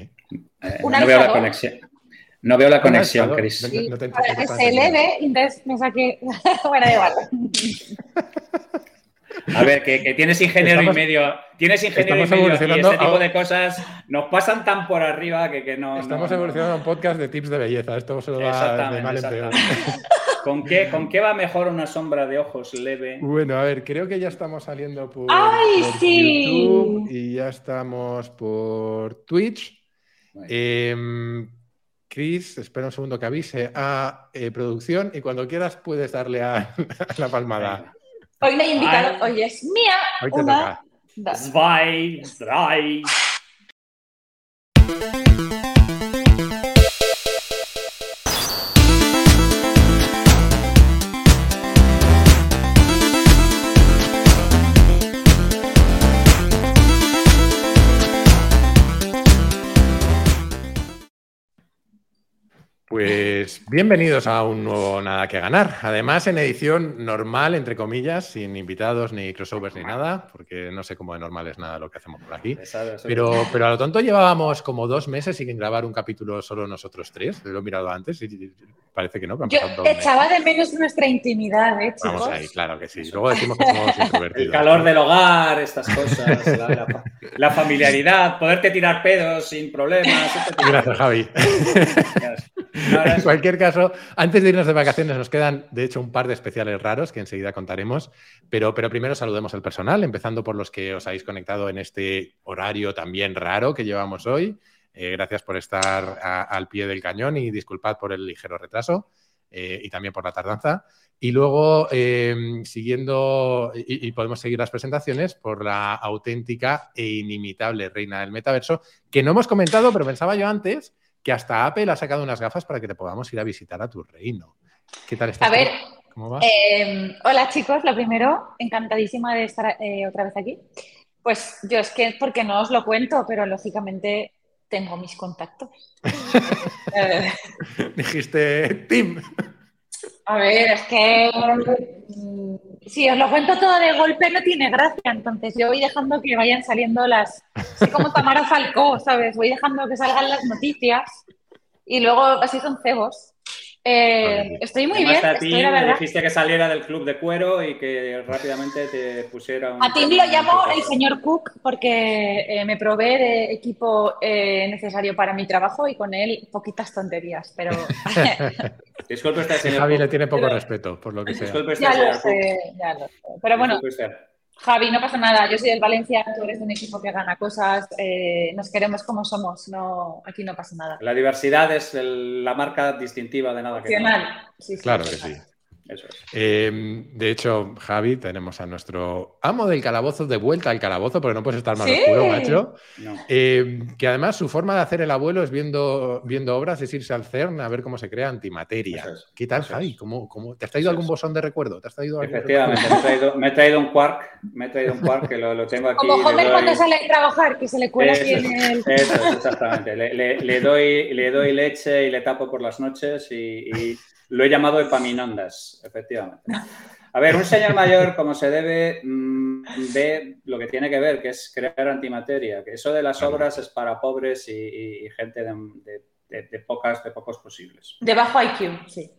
Eh, no veo la conexión. No veo la conexión, Chris. se eleve, entonces me saqué. bueno, da igual. A ver, que, tienes ingeniero y medio, tienes ingeniero y medio y este tipo de cosas nos pasan tan por arriba que, no. Estamos evolucionando un podcast de tips de belleza. Esto se lo va de mal en peor. ¿Con qué, ¿Con qué va mejor una sombra de ojos leve? Bueno, a ver, creo que ya estamos saliendo por, ¡Ay, sí! YouTube y ya estamos por Twitch. Eh, Chris, espera un segundo que avise a eh, producción y cuando quieras puedes darle a, la palmada. Hoy le he invitado, hoy es mía. Hoy te una, toca. Zwei, drei. Pues bienvenidos a un nuevo Nada que Ganar. Además, en edición normal, entre comillas, sin invitados ni crossovers ni nada, porque no sé cómo de normal es nada lo que hacemos por aquí. Pero, pero a lo tonto llevábamos como dos meses sin grabar un capítulo solo nosotros tres. Lo he mirado antes y parece que no. Yo echaba de menos nuestra intimidad, ¿eh, chicos? Vamos ahí, claro que sí. Luego decimos que somos introvertidos. El calor del hogar, estas cosas, la, familiaridad, poderte tirar pedos sin problemas. Gracias, Javi. en cualquier caso, antes de irnos de vacaciones nos quedan, de hecho, un par de especiales raros que enseguida contaremos, pero, pero primero saludemos al personal, empezando por los que os habéis conectado en este horario también raro que llevamos hoy. Eh, gracias por estar al pie del cañón y disculpad por el ligero retraso eh, y también por la tardanza. Y luego, eh, siguiendo, y, y, podemos seguir las presentaciones por la auténtica e inimitable reina del metaverso, que no hemos comentado, pero pensaba yo antes que hasta Apple ha sacado unas gafas para que te podamos ir a visitar a tu reino. ¿Qué tal estás? A ver, ¿cómo vas? Eh, hola chicos, lo primero, encantadísima de estar eh, otra vez aquí. Pues yo es que, porque no os lo cuento, pero lógicamente tengo mis contactos. Dijiste, Tim. A ver, es que mm, si os lo cuento todo de golpe no tiene gracia, entonces yo voy dejando que vayan saliendo las, así como Tamara Falcó, ¿sabes? Voy dejando que salgan las noticias y luego así son cebos. Eh, estoy muy bien. A ti le dijiste que saliera del club de cuero y que rápidamente te pusiera un. A ti lo llamo el señor Cook porque eh, me provee de equipo eh, necesario para mi trabajo y con él poquitas tonterías, pero. Disculpe usted, señor. Javi le tiene poco respeto, por lo que sea. Disculpe usted, ya lo sé, ya lo sé. Pero bueno. Javi, no pasa nada. Yo soy del Valencia, tú eres de un equipo que gana cosas. Eh, nos queremos como somos. No, aquí no pasa nada. La diversidad es la marca distintiva de nada que. Sí, claro que sí. Em, de hecho, Javi, tenemos a nuestro amo del calabozo de vuelta al calabozo, porque no puedes estar más oscuro, macho. Em, que además su forma de hacer el abuelo es viendo, viendo obras, es irse al CERN a ver cómo se crea antimateria. ¿Qué tal, Javi? ¿Cómo, te has traído algún bosón de recuerdo? ¿Te has traído Efectivamente, me he, traído, un quark, me he traído un quark que lo, tengo aquí. Como Homer cuando sale a trabajar, que se le cuela aquí en el. Eso, exactamente. Le, doy, le doy leche y le tapo por las noches y lo he llamado epaminondas, efectivamente. A ver, un señor mayor, como se debe, mm, ve lo que tiene que ver, que es crear antimateria, que eso de las obras es para pobres y, gente de, pocas, de pocos posibles. De bajo IQ, sí.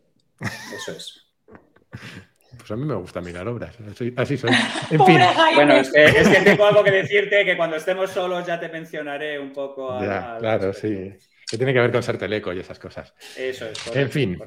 Eso es. Pues a mí me gusta mirar obras, así, soy. En fin. Bueno, es que, tengo algo que decirte, que cuando estemos solos ya te mencionaré un poco. claro, sí. Que tiene que ver con ser teleco y esas cosas. Eso es. en fin.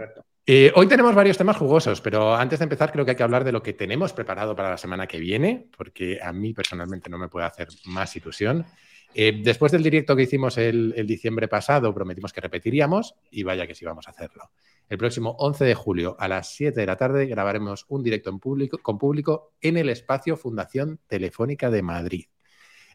Eh, hoy tenemos varios temas jugosos, pero antes de empezar creo que hay que hablar de lo que tenemos preparado para la semana que viene, porque a mí personalmente no me puede hacer más ilusión. Eh, después del directo que hicimos el, diciembre pasado, prometimos que repetiríamos y vaya que sí vamos a hacerlo. El próximo 11 de julio a las 7 de la tarde grabaremos un directo en público, con público en el espacio Fundación Telefónica de Madrid.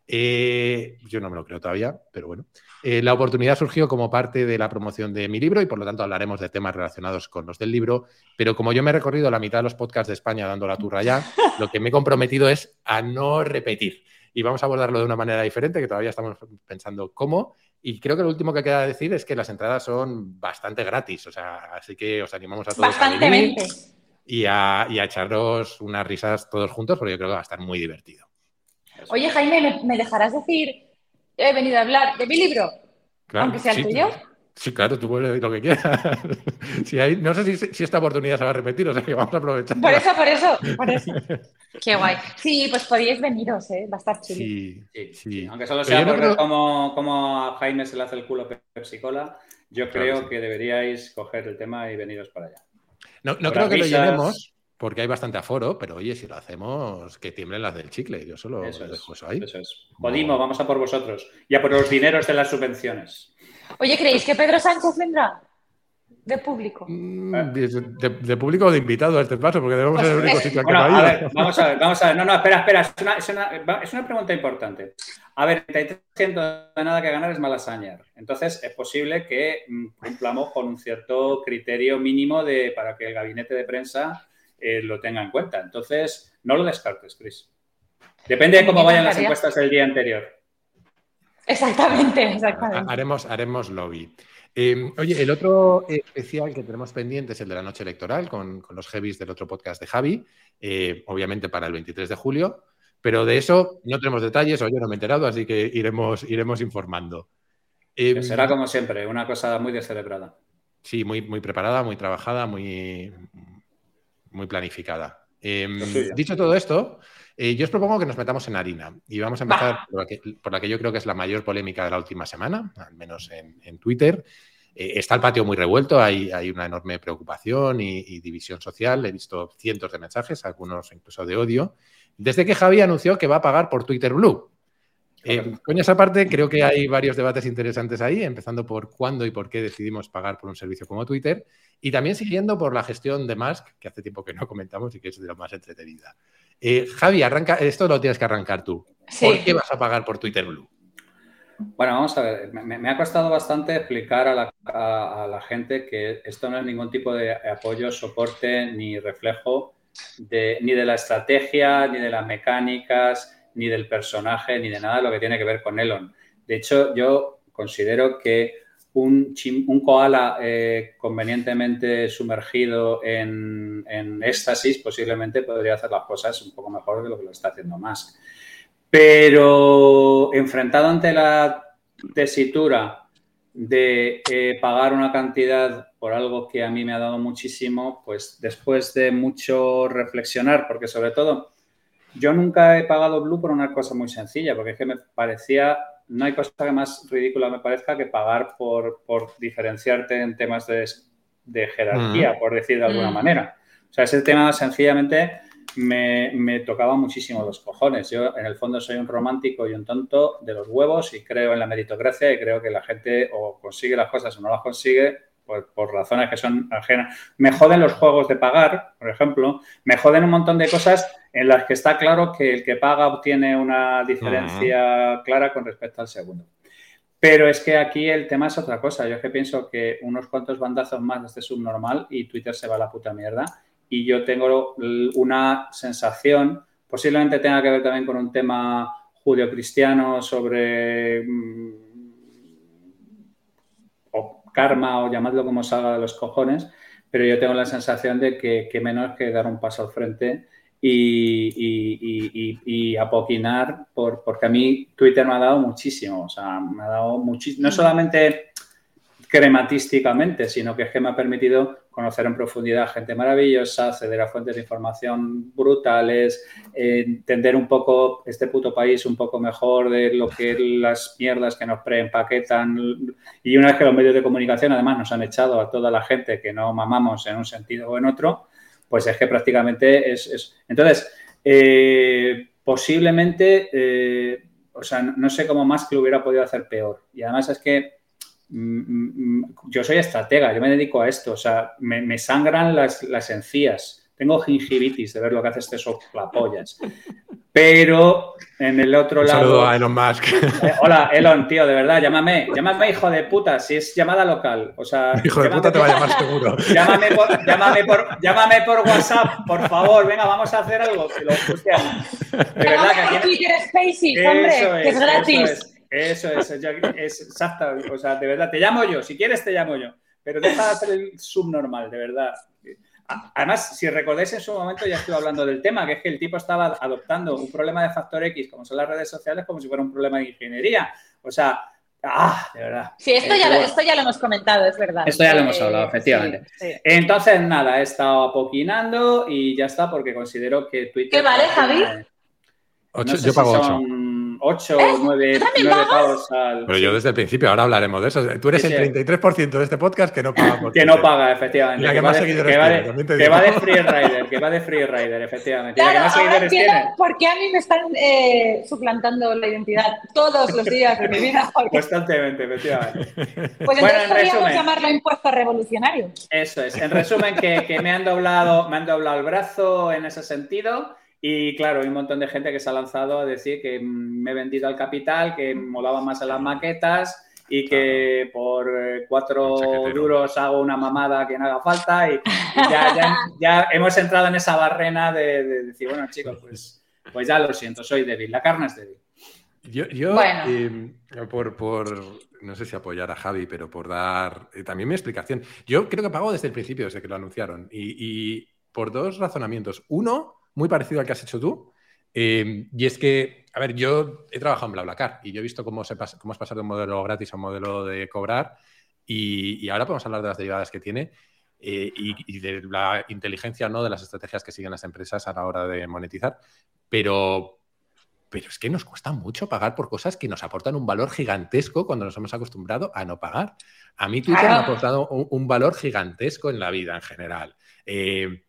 Eh, yo no me lo creo todavía, pero bueno. Eh, la oportunidad surgió como parte de la promoción de mi libro y por lo tanto hablaremos de temas relacionados con los del libro. Pero como yo me he recorrido la mitad de los podcasts de España dando la turra ya, lo que me he comprometido es a no repetir. Y vamos a abordarlo de una manera diferente, que todavía estamos pensando cómo. Y creo que lo último que queda decir es que las entradas son bastante gratis. O sea, así que os animamos a todos a venir y a, y a echaros unas risas todos juntos, porque yo creo que va a estar muy divertido. Oye, Jaime, ¿me dejarás decir he venido a hablar de mi libro. Aunque sea el tuyo. Sí, claro, tú puedes lo que quieras. no sé si, esta oportunidad se va a repetir, o sea que vamos a aprovechar. Por eso, por eso, por eso. Qué guay. Sí, pues podíais veniros, ¿eh? Va a estar chido. Sí, sí, Aunque solo sea por ver cómo, a Jaime se le hace el culo Pepsi Cola, yo creo que, deberíais coger el tema y veniros para allá. No, creo que lo llenemos, porque hay bastante aforo, pero oye, si lo hacemos, que tiemblen las del chicle. Yo solo eso dejo eso ahí. Eso es. Podimos, vamos a por vosotros. Y a por los dineros de las subvenciones. Oye, ¿creéis que Pedro Sánchez vendrá? De público. Mm, de, público o de invitado a este paso, porque debemos ser el único sitio bueno, a ver, vamos a ver, vamos a ver. No, no, espera, espera. Es una, es una, pregunta importante. A ver, 33% de nada que ganar es malasañar. Entonces, es posible que mm, cumplamos con un cierto criterio mínimo de, para que el gabinete de prensa eh, lo tenga en cuenta. Entonces, no lo descartes, Chris. Depende de cómo vayan las encuestas del día anterior. Exactamente, exactamente. Haremos, haremos lobby. Eh, oye, el otro especial que tenemos pendiente es el de la noche electoral con, los heavies del otro podcast de Javi, eh, obviamente para el 23 de julio, pero de eso no tenemos detalles o yo no me he enterado, así que iremos, iremos informando. Eh, será como siempre, una cosa muy descelebrada. Sí, muy, muy preparada, muy trabajada, muy, muy planificada. dicho todo esto, eh, yo os propongo que nos metamos en harina y vamos a empezar por la, que, yo creo que es la mayor polémica de la última semana, al menos en, Twitter. Eh, está el patio muy revuelto, hay, hay una enorme preocupación y, división social. He visto cientos de mensajes, algunos incluso de odio, desde que Javi anunció que va a pagar por Twitter Blue. Eh, con esa parte, creo que hay varios debates interesantes ahí, empezando por cuándo y por qué decidimos pagar por un servicio como Twitter, y también siguiendo por la gestión de Musk, que hace tiempo que no comentamos y que es de lo más entretenida. Eh, Javi, arranca, esto lo tienes que arrancar tú. ¿Por qué vas a pagar por Twitter Blue? Bueno, vamos a ver, me, ha costado bastante explicar a la, gente que esto no es ningún tipo de apoyo, soporte ni reflejo ni de la estrategia, ni de las mecánicas, ni del personaje, ni de nada de lo que tiene que ver con Elon. De hecho, yo considero que un, un koala eh, convenientemente sumergido en, éxtasis posiblemente podría hacer las cosas un poco mejor de lo que lo está haciendo Musk. Pero enfrentado ante la tesitura de eh, pagar una cantidad por algo que a mí me ha dado muchísimo, pues después de mucho reflexionar, porque sobre todo yo nunca he pagado Blue por una cosa muy sencilla, porque es que me parecía no hay cosa que más ridícula me parezca que pagar por, diferenciarte en temas de, jerarquía, mm. por decir de alguna mm. manera. O sea, ese tema sencillamente me, tocaba muchísimo los cojones. Yo, en el fondo, soy un romántico y un tonto de los huevos y creo en la meritocracia y creo que la gente o consigue las cosas o no las consigue por, razones que son ajenas. Me joden los juegos de pagar, por ejemplo. Me joden un montón de cosas en las que está claro que el que paga obtiene una diferencia clara con respecto al segundo. Pero es que aquí el tema es otra cosa. Yo es que pienso que unos cuantos bandazos más de este subnormal y Twitter se va a la puta mierda. Y yo tengo una sensación, posiblemente tenga que ver también con un tema judio-cristiano sobre mm, karma o llamadlo como salga de los cojones, pero yo tengo la sensación de que, que menos que dar un paso al frente y, y, apoquinar, por, porque a mí Twitter me ha dado muchísimo, o sea, me ha dado muchísimo, no solamente crematísticamente, sino que es que me ha permitido conocer en profundidad gente maravillosa, acceder a fuentes de información brutales, entender un poco este puto país un poco mejor de lo que las mierdas que nos preempaquetan. Y una vez que los medios de comunicación además nos han echado a toda la gente que no mamamos en un sentido o en otro, pues es que prácticamente es... Entonces, eh, posiblemente, eh, o sea, no sé cómo más que lo hubiera podido hacer peor. Y además es que yo soy estratega, yo me dedico a esto, o sea, me, sangran las, las encías tengo gingivitis de ver lo que hace este soplapollas. Pero en el otro lado. saludo a Elon Musk. Eh, hola, Elon, tío, de verdad, llámame. Llámame, hijo de puta, si es llamada local. O sea. Hijo de puta te va a llamar seguro. Llámame por, llámame, por, llámame por WhatsApp, por favor. Venga, vamos a hacer algo. Que lo De verdad que aquí. Twitter Spaces, hombre, que es gratis. Eso es, es. O sea, de verdad, te llamo yo. Si quieres, te llamo yo. Pero deja de hacer el subnormal, de verdad. Además, si recordáis en su momento ya estuve hablando del tema, que es que el tipo estaba adoptando un problema de factor X, como son las redes sociales, como si fuera un problema de ingeniería. O sea, Ah, de verdad. Sí, esto ya, lo, esto ya lo hemos comentado, es verdad. Esto ya lo hemos hablado, efectivamente. Entonces, nada, he estado apoquinando y ya está, porque considero que Twitter. ¿Qué vale, Javi? yo pago 8. 8 o 9, pavos al. Pero yo desde el principio, ahora hablaremos de eso. Tú eres el 33% de este podcast que no paga. que no paga, efectivamente. que, va de, que, va de, que va de Free Rider, que va de Free Rider, efectivamente. Claro, más seguidores. ¿Por qué a mí me están eh, suplantando la identidad todos los días de mi vida? Constantemente, efectivamente. Pues entonces podríamos llamarlo impuesto revolucionario. Eso es. En resumen, que, que me, han doblado, me han doblado el brazo en ese sentido y claro, hay un montón de gente que se ha lanzado a decir que me he vendido al capital, que molaba más en las maquetas y que por eh, cuatro duros hago una mamada que no haga falta y ya, hemos entrado en esa barrena de, decir, bueno chicos, pues, pues ya lo siento, soy débil, la carne es débil. Yo, em, por, no sé si apoyar a Javi, pero por dar eh, también mi explicación. Yo creo que pago desde el principio, desde que lo anunciaron, y por dos razonamientos. Uno, muy parecido al que has hecho tú. Eh, y es que, a ver, yo he trabajado en BlaBlaCar y yo he visto cómo, se cómo es pasar de un modelo gratis a un modelo de cobrar. Y, ahora podemos hablar de las derivadas que tiene eh, y, de la inteligencia no de las estrategias que siguen las empresas a la hora de monetizar. Pero, pero es que nos cuesta mucho pagar por cosas que nos aportan un valor gigantesco cuando nos hemos acostumbrado a no pagar. A mí Twitter me ha aportado un, valor gigantesco en la vida en general. Eh,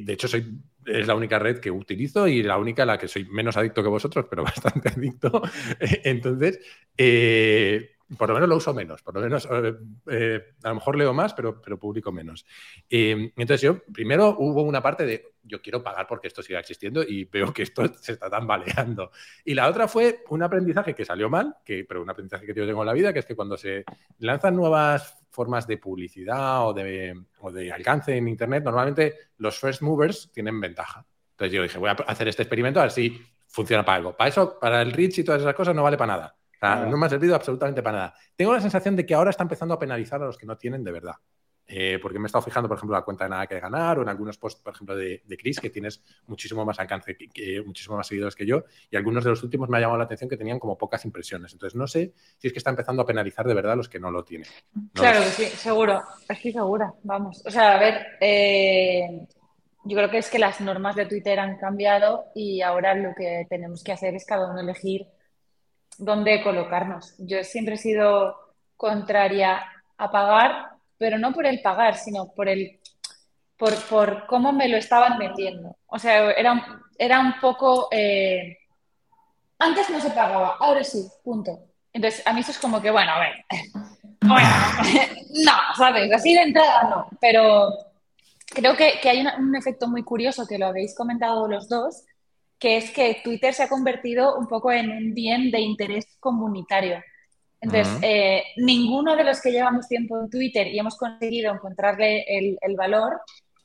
de hecho, soy es la única red que utilizo y la única a la que soy menos adicto que vosotros, pero bastante adicto. Entonces, eh, por lo menos lo uso menos, por lo menos eh, eh, a lo mejor leo más, pero, pero publico menos. entonces yo, primero hubo una parte de, yo quiero pagar porque esto siga existiendo y veo que esto se está tambaleando. Y la otra fue un aprendizaje que salió mal, que, pero un aprendizaje que yo tengo en la vida, que es que cuando se lanzan nuevas formas de publicidad o de, o de alcance en Internet, normalmente los first movers tienen ventaja. Entonces yo dije, voy a hacer este experimento a ver si funciona para algo. Para eso, para el reach y todas esas cosas no vale para nada. Sea, no me ha servido absolutamente para nada. Tengo la sensación de que ahora está empezando a penalizar a los que no tienen de verdad. Eh, porque me he estado fijando, por ejemplo, la cuenta de Nada que Ganar o en algunos posts, por ejemplo, de, Chris, que tienes muchísimo más alcance, que, muchísimo más seguidores que yo, y algunos de los últimos me ha llamado la atención que tenían como pocas impresiones. Entonces, no sé si es que está empezando a penalizar de verdad a los que no lo tienen. claro que sí, seguro, estoy segura, vamos. O sea, a ver, eh, yo creo que es que las normas de Twitter han cambiado y ahora lo que tenemos que hacer es cada uno elegir dónde colocarnos. Yo siempre he sido contraria a pagar pero no por el pagar, sino por el por, por cómo me lo estaban vendiendo. O sea, era, era un poco... Eh, antes no se pagaba, ahora sí, punto. Entonces, a mí eso es como que, bueno, a ver, bueno, no, ¿sabes? Así de entrada no, pero creo que, que hay un efecto muy curioso que lo habéis comentado los dos, que es que Twitter se ha convertido un poco en un bien de interés comunitario. Entonces, eh, ninguno de los que llevamos tiempo en Twitter y hemos conseguido encontrarle el, valor,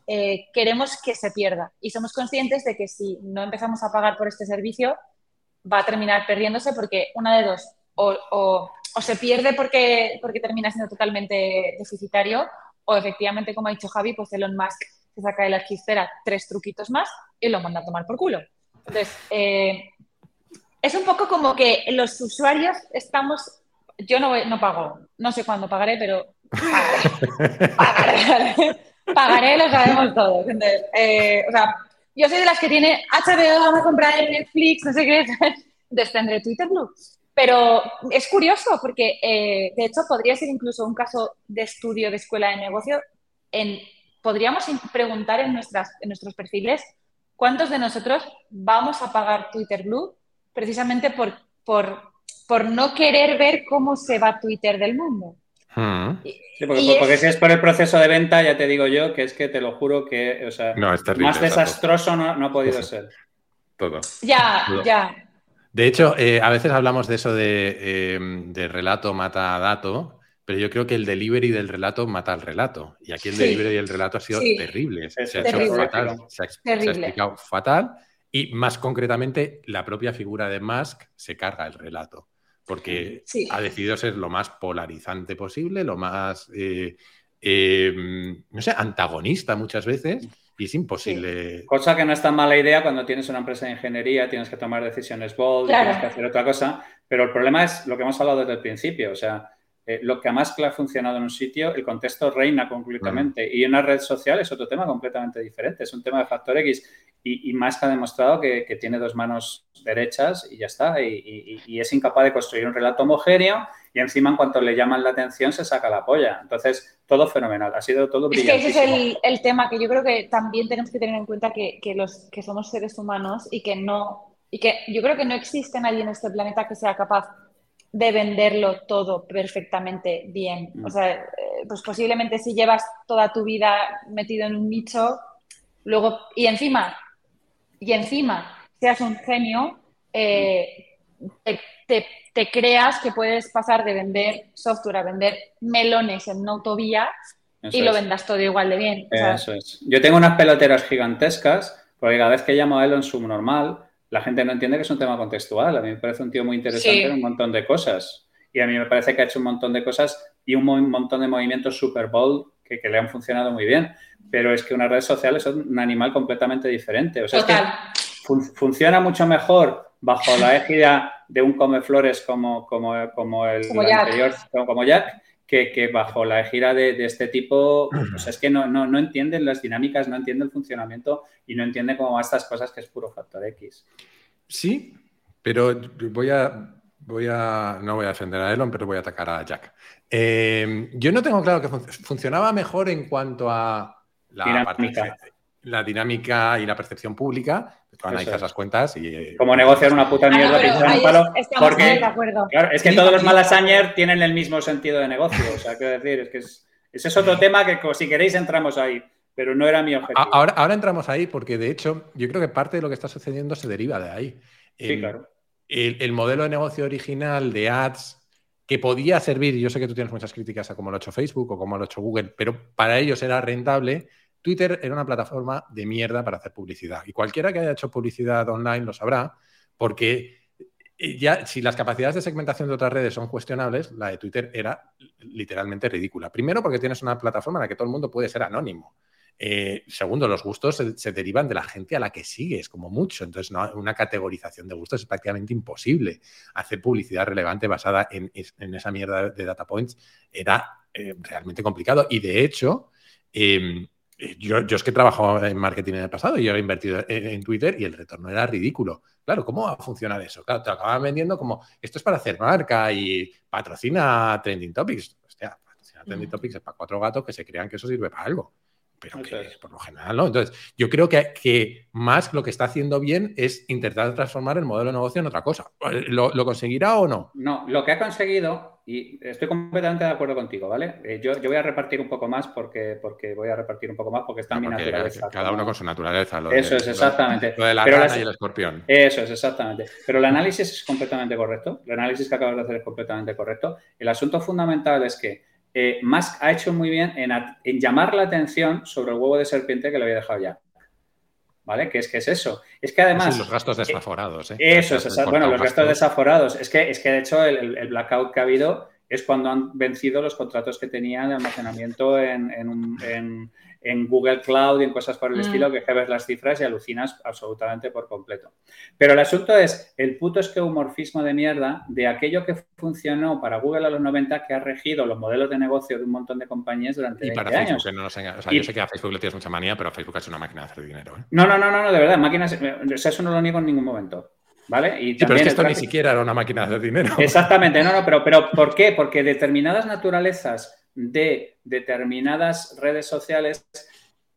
eh, queremos que se pierda. Y somos conscientes de que si no empezamos a pagar por este servicio, va a terminar perdiéndose porque una de dos, o, se pierde porque, porque termina siendo totalmente deficitario, o efectivamente, como ha dicho Javi, pues Elon Musk se saca de la esquistera tres truquitos más y lo manda a tomar por culo. Entonces, eh, es un poco como que los usuarios estamos yo no, no pago, no sé cuándo pagaré, pero pagaré. lo sabemos todos. Eh, o sea, yo soy de las que tiene HBO, vamos a comprar Netflix, no sé qué, descendré Twitter Blue. Pero es curioso porque, eh, de hecho, podría ser incluso un caso de estudio de escuela de negocio. En, podríamos preguntar en, nuestras, en nuestros perfiles cuántos de nosotros vamos a pagar Twitter Blue precisamente por, por por no querer ver cómo se va Twitter del mundo. Hmm. porque, si es por el proceso de venta, ya te digo yo, que es que te lo juro que, o sea, más desastroso no, ha podido ser. Todo. Ya, ya. De hecho, eh, a veces hablamos de eso de, eh, relato mata dato, pero yo creo que el delivery del relato mata al relato. Y aquí el delivery del relato ha sido terrible. Se, ha hecho fatal. Se ha, explicado fatal. Y más concretamente, la propia figura de Musk se carga el relato porque ha decidido ser lo más polarizante posible, lo más, eh, eh, no sé, antagonista muchas veces. y es imposible. cosa que no es tan mala idea cuando tienes una empresa de ingeniería, tienes que tomar decisiones bold, tienes que hacer otra cosa, pero el problema es lo que hemos hablado desde el principio, o sea, eh, lo que más que ha funcionado en un sitio, el contexto reina completamente. Y una red social es otro tema completamente diferente. Es un tema de factor X. Y, más que ha demostrado que, tiene dos manos derechas y ya está. Y, es incapaz de construir un relato homogéneo. Y encima, en cuanto le llaman la atención, se saca la polla. Entonces, todo fenomenal. Ha sido todo brillante. Es que ese es el, tema que yo creo que también tenemos que tener en cuenta que, los, que somos seres humanos y que no. Y que yo creo que no existe nadie en este planeta que sea capaz de venderlo todo perfectamente bien. O mm. sea, eh, pues posiblemente si llevas toda tu vida metido en un nicho, luego, y encima, y encima seas un genio, eh, te, creas que puedes pasar de vender software a vender melones en una autovía y lo vendas todo igual de bien. Eso es. Yo tengo unas peloteras gigantescas, porque cada vez que llamo a él en subnormal, la gente no entiende que es un tema contextual. A mí me parece un tío muy interesante en un montón de cosas. Y a mí me parece que ha hecho un montón de cosas y un montón de movimientos Super Bowl que, le han funcionado muy bien. Pero es que una red social es un animal completamente diferente. O sea, es que funciona mucho mejor bajo la égida de un come flores como, como, como el anterior, como Jack, que, bajo la gira de, este tipo, pues es que no, no, entienden las dinámicas, no entienden el funcionamiento y no entienden cómo va estas cosas que es puro factor X. Sí, pero voy a, voy a, no voy a defender a Elon, pero voy a atacar a Jack. Eh, yo no tengo claro que funcionaba mejor en cuanto a la dinámica. La dinámica y la percepción pública, tú analizas las cuentas y... Eh, Como negociar una puta mierda porque claro, es que todos los malasañer tienen el mismo sentido de negocio. O sea, quiero decir, es que ese es otro tema que si queréis entramos ahí, pero no era mi objetivo. Ahora, ahora entramos ahí porque de hecho yo creo que parte de lo que está sucediendo se deriva de ahí. Sí, claro. El, modelo de negocio original de ads que podía servir, y yo sé que tú tienes muchas críticas a cómo lo ha hecho Facebook o cómo lo ha hecho Google, pero para ellos era rentable, Twitter era una plataforma de mierda para hacer publicidad. Y cualquiera que haya hecho publicidad online lo sabrá, porque eh, ya si las capacidades de segmentación de otras redes son cuestionables, la de Twitter era literalmente ridícula. Primero, porque tienes una plataforma en la que todo el mundo puede ser anónimo. Eh, segundo, los gustos se, derivan de la gente a la que sigues, como mucho. Entonces, una categorización de gustos es prácticamente imposible. Hacer publicidad relevante basada en, esa mierda de data points era eh, realmente complicado. Y de hecho, em, yo, es que he trabajado en marketing en el pasado y yo he invertido en, Twitter y el retorno era ridículo. Claro, ¿cómo va a funcionar eso? Claro, te acaban vendiendo como esto es para hacer marca y patrocina Trending Topics. Hostia, patrocina Trending Topics es para cuatro gatos que se crean que eso sirve para algo pero que por lo general no. Entonces, yo creo que, que, más lo que está haciendo bien es intentar transformar el modelo de negocio en otra cosa. ¿Lo, conseguirá o no? No, lo que ha conseguido, y estoy completamente de acuerdo contigo, ¿vale? Eh, yo, yo, voy a repartir un poco más porque, porque voy a repartir un poco más porque está mi naturaleza. Cada uno con su naturaleza. eso es, exactamente. Lo, de la rana y el escorpión. Eso es, exactamente. Pero el análisis es completamente correcto. El análisis que acabas de hacer es completamente correcto. El asunto fundamental es que eh, Musk ha hecho muy bien en, llamar la atención sobre el huevo de serpiente que le había dejado ya. ¿Vale? ¿Qué es que es eso? Es que además. los gastos desaforados. ¿eh? Eso es, bueno, los gastos desaforados. Es que, es que de hecho el, blackout que ha habido es cuando han vencido los contratos que tenían de almacenamiento en, en, en Google Cloud y en cosas por el mm. estilo que ves las cifras y alucinas absolutamente por completo. Pero el asunto es el puto esqueumorfismo de mierda de aquello que funcionó para Google a los 90 que ha regido los modelos de negocio de un montón de compañías durante y para Facebook, Que no o sea, yo sé que a Facebook le tienes mucha manía, pero Facebook es una máquina de hacer dinero. ¿eh? No, no, no, no, de verdad, máquinas, o sea, eso no lo niego en ningún momento. ¿Vale? Y pero es que esto ni siquiera era una máquina de dinero. Exactamente, no, no, pero, pero ¿por qué? Porque determinadas naturalezas de determinadas redes sociales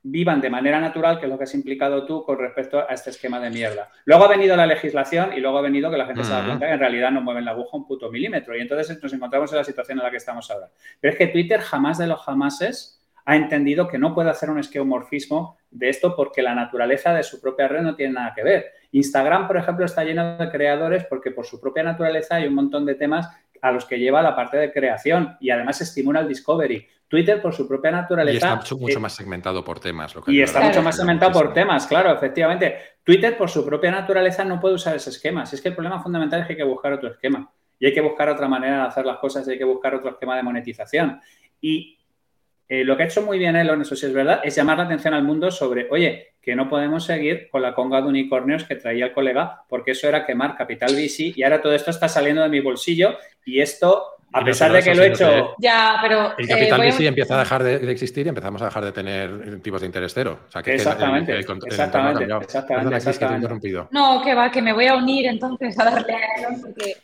vivan de manera natural, que es lo que has implicado tú con respecto a este esquema de mierda. Luego ha venido la legislación y luego ha venido que la gente se da cuenta que en realidad no mueven la aguja un puto milímetro. Y entonces nos encontramos en la situación en la que estamos ahora. Pero es que Twitter jamás de los jamases ha entendido que no puede hacer un esqueomorfismo de esto porque la naturaleza de su propia red no tiene nada que ver. Instagram, por ejemplo, está lleno de creadores porque por su propia naturaleza hay un montón de temas a los que lleva la parte de creación y además estimula el discovery. Twitter, por su propia naturaleza. Y está mucho, eh, más segmentado por temas. y está mucho más segmentado por temas, claro, efectivamente. Twitter, por su propia naturaleza, no puede usar ese esquema. Si es que el problema fundamental es que hay que buscar otro esquema. Y hay que buscar otra manera de hacer las cosas y hay que buscar otro esquema de monetización. Y eh, lo que ha hecho muy bien Elon, eso sí es verdad, es llamar la atención al mundo sobre, oye, que no podemos seguir con la conga de unicornios que traía el colega, porque eso era quemar capital VC y ahora todo esto está saliendo de mi bolsillo y esto, a pesar de que lo he hecho... Ya, pero... El capital VC empieza a dejar de, existir y empezamos a dejar de tener tipos de interés cero. exactamente, exactamente, exactamente, No, que va, que me voy a unir entonces a darle a Elon porque,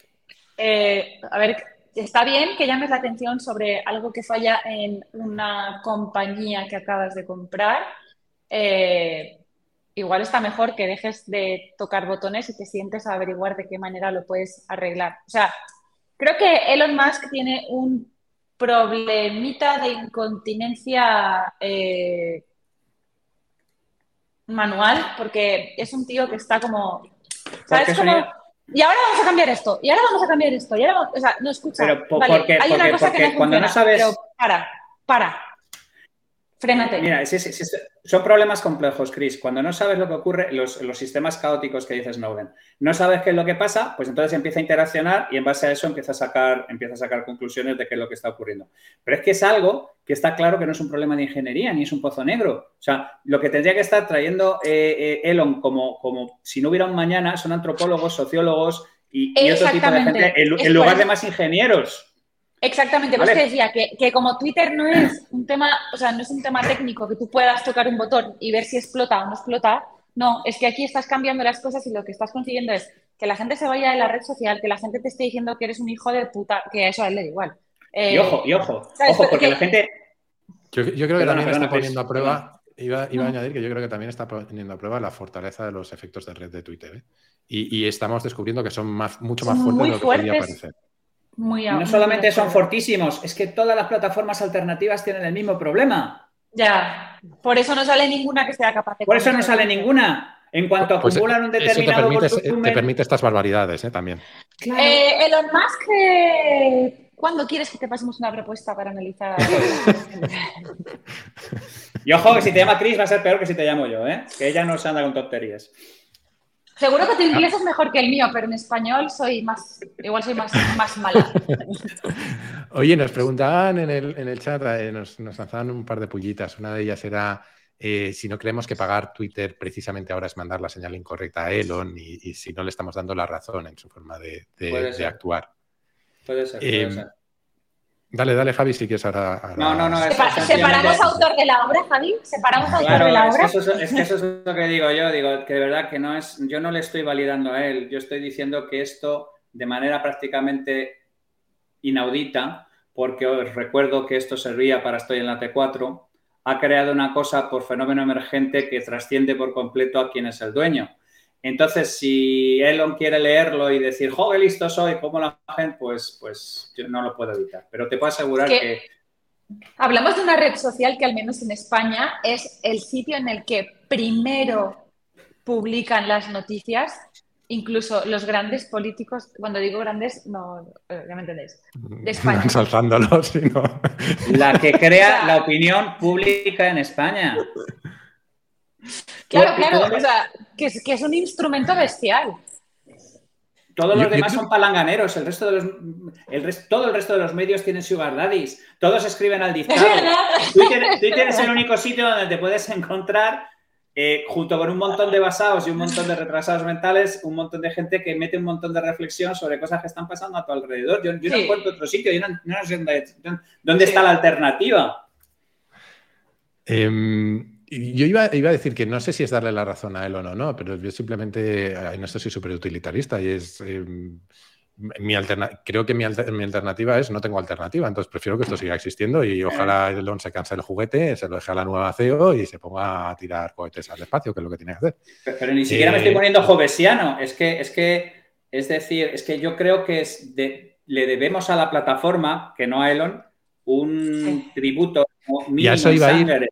eh, a ver, está bien que llames la atención sobre algo que falla en una compañía que acabas de comprar. Eh, igual está mejor que dejes de tocar botones y te sientes a averiguar de qué manera lo puedes arreglar. O sea, creo que Elon Musk tiene un problemita de incontinencia eh, manual porque es un tío que está como... ¿Sabes? Como, y ahora vamos a cambiar esto, y ahora vamos a cambiar esto, y ahora vamos, o sea, no escucha. Pero porque, hay una cosa que no cuando no sabes... Pero para, para, frénate. Mira, son problemas complejos, Chris. Cuando no sabes lo que ocurre, los, los, sistemas caóticos que dices Snowden, no sabes qué es lo que pasa, pues entonces empieza a interaccionar y en base a eso empieza a sacar, empieza a sacar conclusiones de qué es lo que está ocurriendo. Pero es que es algo que está claro que no es un problema de ingeniería ni es un pozo negro. O sea, lo que tendría que estar trayendo eh, eh, Elon como, como si no hubiera un mañana son antropólogos, sociólogos y, otro tipo de gente en, lugar de más ingenieros. Exactamente, pues que decía que, como Twitter no es un tema, o sea, no es un tema técnico que tú puedas tocar un botón y ver si explota o no explota. No, es que aquí estás cambiando las cosas y lo que estás consiguiendo es que la gente se vaya de la red social, que la gente te esté diciendo que eres un hijo de puta, que a eso a él le da igual. y eh, ojo, y ojo, ojo, porque la gente. Yo, creo que también está poniendo a prueba. Iba, a añadir que yo creo que también está poniendo a prueba la fortaleza de los efectos de red de Twitter. ¿eh? Y, estamos descubriendo que son más, mucho más fuertes de lo que podría parecer no solamente son fortísimos, es que todas las plataformas alternativas tienen el mismo problema. Ya, por eso no sale ninguna que sea capaz de... Por eso no sale ninguna. En cuanto pues, acumulan un determinado eso te permite, estas barbaridades ¿eh? también. Eh, Elon Musk, eh, ¿cuándo quieres que te pasemos una propuesta para analizar? y ojo, que si te llama Chris va a ser peor que si te llamo yo, ¿eh? que ella no se anda con tonterías. Seguro que tu inglés es mejor que el mío, pero en español soy más, igual soy más, más mala. Oye, nos preguntaban en el, en el chat, eh, nos, nos, lanzaban un par de pullitas. Una de ellas era eh, si no creemos que pagar Twitter precisamente ahora es mandar la señal incorrecta a Elon y, si no le estamos dando la razón en su forma de, de, actuar. Puede ser, puede em, ser. Dale, dale, Javi, si quieres ahora. No, no, no. ¿Separamos autor de la obra, Javi? ¿Separamos autor de la obra? Es que, eso, es que eso es lo que digo yo. Digo que de verdad que no es. Yo no le estoy validando a él. Yo estoy diciendo que esto, de manera prácticamente inaudita, porque os recuerdo que esto servía para Estoy en la T4, ha creado una cosa por fenómeno emergente que trasciende por completo a quién es el dueño. Entonces, si Elon quiere leerlo y decir, joder, listo soy, como la gente, pues, pues yo no lo puedo evitar. Pero te puedo asegurar que, Hablamos de una red social que al menos en España es el sitio en el que primero publican las noticias, incluso los grandes políticos, cuando digo grandes, no, eh, ya me entendéis, de España. Ensalzándolos, sino... La que crea la opinión pública en España. Claro, claro, o sea, que es, que es un instrumento bestial. Todos los demás son palanganeros, el resto de los, el todo el resto de los medios tienen sugar daddies, todos escriben al dictado. Twitter, Twitter, es el único sitio donde te puedes encontrar, eh, junto con un montón de basados y un montón de retrasados mentales, un montón de gente que mete un montón de reflexión sobre cosas que están pasando a tu alrededor. Yo, no encuentro otro sitio, yo no, sé dónde, está la alternativa. Eh, yo iba, iba, a decir que no sé si es darle la razón a él o no, pero yo simplemente en esto soy súper utilitarista y es. Em, mi creo que mi, alternativa es no tengo alternativa, entonces prefiero que esto siga existiendo y ojalá Elon se canse el juguete, se lo deje a la nueva CEO y se ponga a tirar cohetes al espacio, que es lo que tiene que hacer. Pero, ni siquiera me estoy poniendo jovesiano, es que, es que, es decir, es que yo creo que es le debemos a la plataforma, que no a Elon, un tributo mínimo ya iba a ir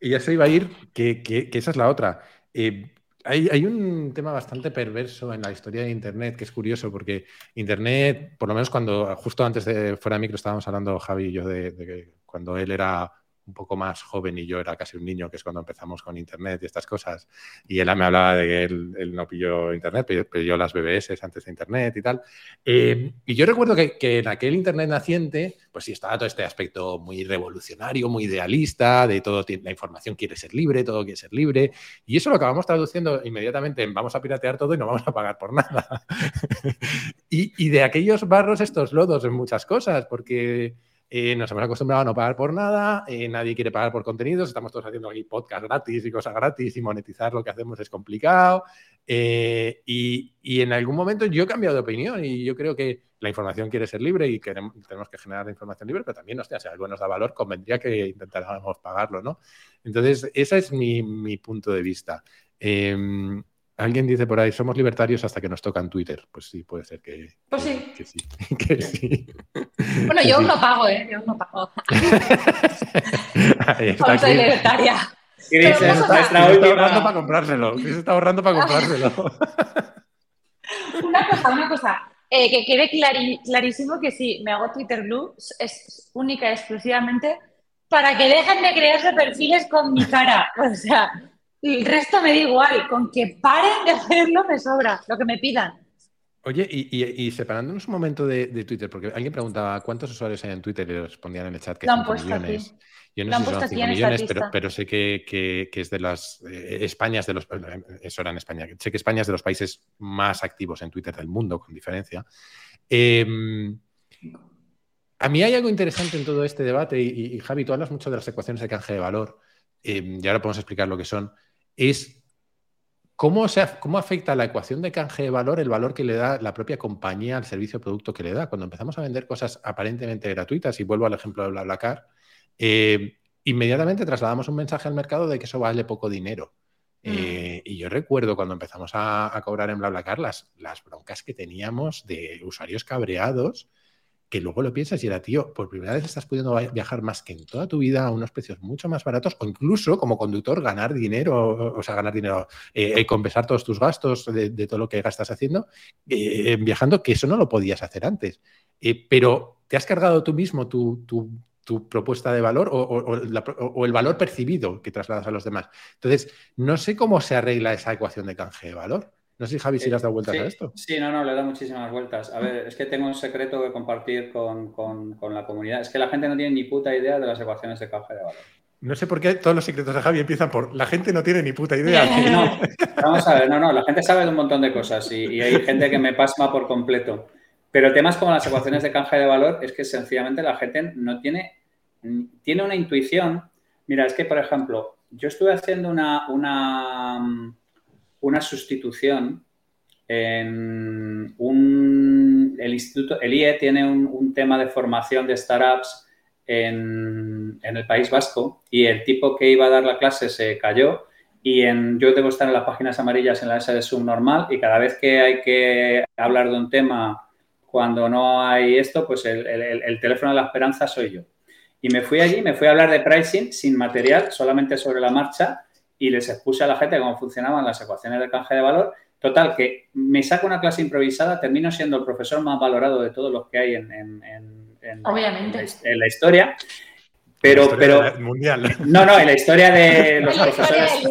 y eso iba a ir, que, esa es la otra. Eh, hay, un tema bastante perverso en la historia de Internet, que es curioso, porque Internet, por lo menos cuando, justo antes de fuera de micro, estábamos hablando Javi y yo de, que cuando él era un poco más joven y yo era casi un niño, que es cuando empezamos con Internet y estas cosas. Y él me hablaba de que él, no pilló Internet, pero las BBS antes de Internet y tal. Eh, y yo recuerdo que, que, en aquel Internet naciente, pues sí, estaba todo este aspecto muy revolucionario, muy idealista, de todo, la información quiere ser libre, todo quiere ser libre. Y eso lo acabamos traduciendo inmediatamente en vamos a piratear todo y no vamos a pagar por nada. y, y de aquellos barros estos lodos en muchas cosas, porque eh, nos hemos acostumbrado a no pagar por nada, eh, nadie quiere pagar por contenidos, estamos todos haciendo aquí podcast gratis y cosas gratis y monetizar lo que hacemos es complicado. Eh, y, en algún momento yo he cambiado de opinión y yo creo que la información quiere ser libre y queremos, tenemos que generar la información libre, pero también, hostia, si algo nos da valor, convendría que intentáramos pagarlo, ¿no? Entonces, ese es mi, mi punto de vista. Em, Alguien dice por ahí, somos libertarios hasta que nos tocan Twitter. Pues sí, puede ser que, pues sí. que, sí. que sí. Bueno, yo no pago, ¿eh? Yo no pago. Ahí está, soy libertaria. Cris se está ahorrando para comprárselo. Cris está ahorrando para comprárselo. una cosa, una cosa. Eh, que quede clarísimo que si me hago Twitter Blue es única y exclusivamente para que dejen de crearse perfiles con mi cara. O sea, el resto me da igual, con que paren de hacerlo me sobra, lo que me pidan. Oye, y, separándonos un momento de, Twitter, porque alguien preguntaba cuántos usuarios hay en Twitter y respondían en el chat que 5 millones. Yo no sé si son 5 millones, pero, sé que, es de las. Eh, España es de los. Eso era en España. Sé que España es de los países más activos en Twitter del mundo, con diferencia. Em, a mí hay algo interesante en todo este debate, y, Javi, tú hablas mucho de las ecuaciones de canje de valor, em, y ahora podemos explicar lo que son es cómo, cómo afecta la ecuación de canje de valor el valor que le da la propia compañía al servicio o producto que le da. Cuando empezamos a vender cosas aparentemente gratuitas, y vuelvo al ejemplo de BlaBlaCar, eh, inmediatamente trasladamos un mensaje al mercado de que eso vale poco dinero. Mm. Eh, y yo recuerdo cuando empezamos a, cobrar en BlaBlaCar las, las broncas que teníamos de usuarios cabreados que luego lo piensas y era, tío, por primera vez estás pudiendo viajar más que en toda tu vida a unos precios mucho más baratos o incluso como conductor ganar dinero, o sea, ganar dinero, eh, eh compensar todos tus gastos de, todo lo que gastas haciendo, eh, viajando, que eso no lo podías hacer antes. Eh, pero te has cargado tú mismo tu, propuesta de valor o, o, el valor percibido que trasladas a los demás. Entonces, no sé cómo se arregla esa ecuación de canje de valor. No sé, Javi, si le has dado vueltas a esto. Sí, no, no, le da muchísimas vueltas. A ver, es que tengo un secreto que compartir con, la comunidad. Es que la gente no tiene ni puta idea de las ecuaciones de caja de valor. No sé por qué todos los secretos de Javi empiezan por la gente no tiene ni puta idea. No, vamos a ver, no, no, la gente sabe de un montón de cosas y, hay gente que me pasma por completo. Pero temas como las ecuaciones de canje de valor es que sencillamente la gente no tiene, tiene una intuición. Mira, es que, por ejemplo, yo estuve haciendo una, una una sustitución en un, el instituto, el IE tiene un, tema de formación de startups en, en, el País Vasco y el tipo que iba a dar la clase se cayó y en, yo debo estar en las páginas amarillas en la S de subnormal y cada vez que hay que hablar de un tema cuando no hay esto, pues el, el teléfono de la esperanza soy yo. Y me fui allí, me fui a hablar de pricing sin material, solamente sobre la marcha y les expuse a la gente cómo funcionaban las ecuaciones de canje de valor. Total, que me saco una clase improvisada, termino siendo el profesor más valorado de todos los que hay en, en, en, Obviamente. en la, historia. Pero, pero mundial. No, no, en la historia de los profesores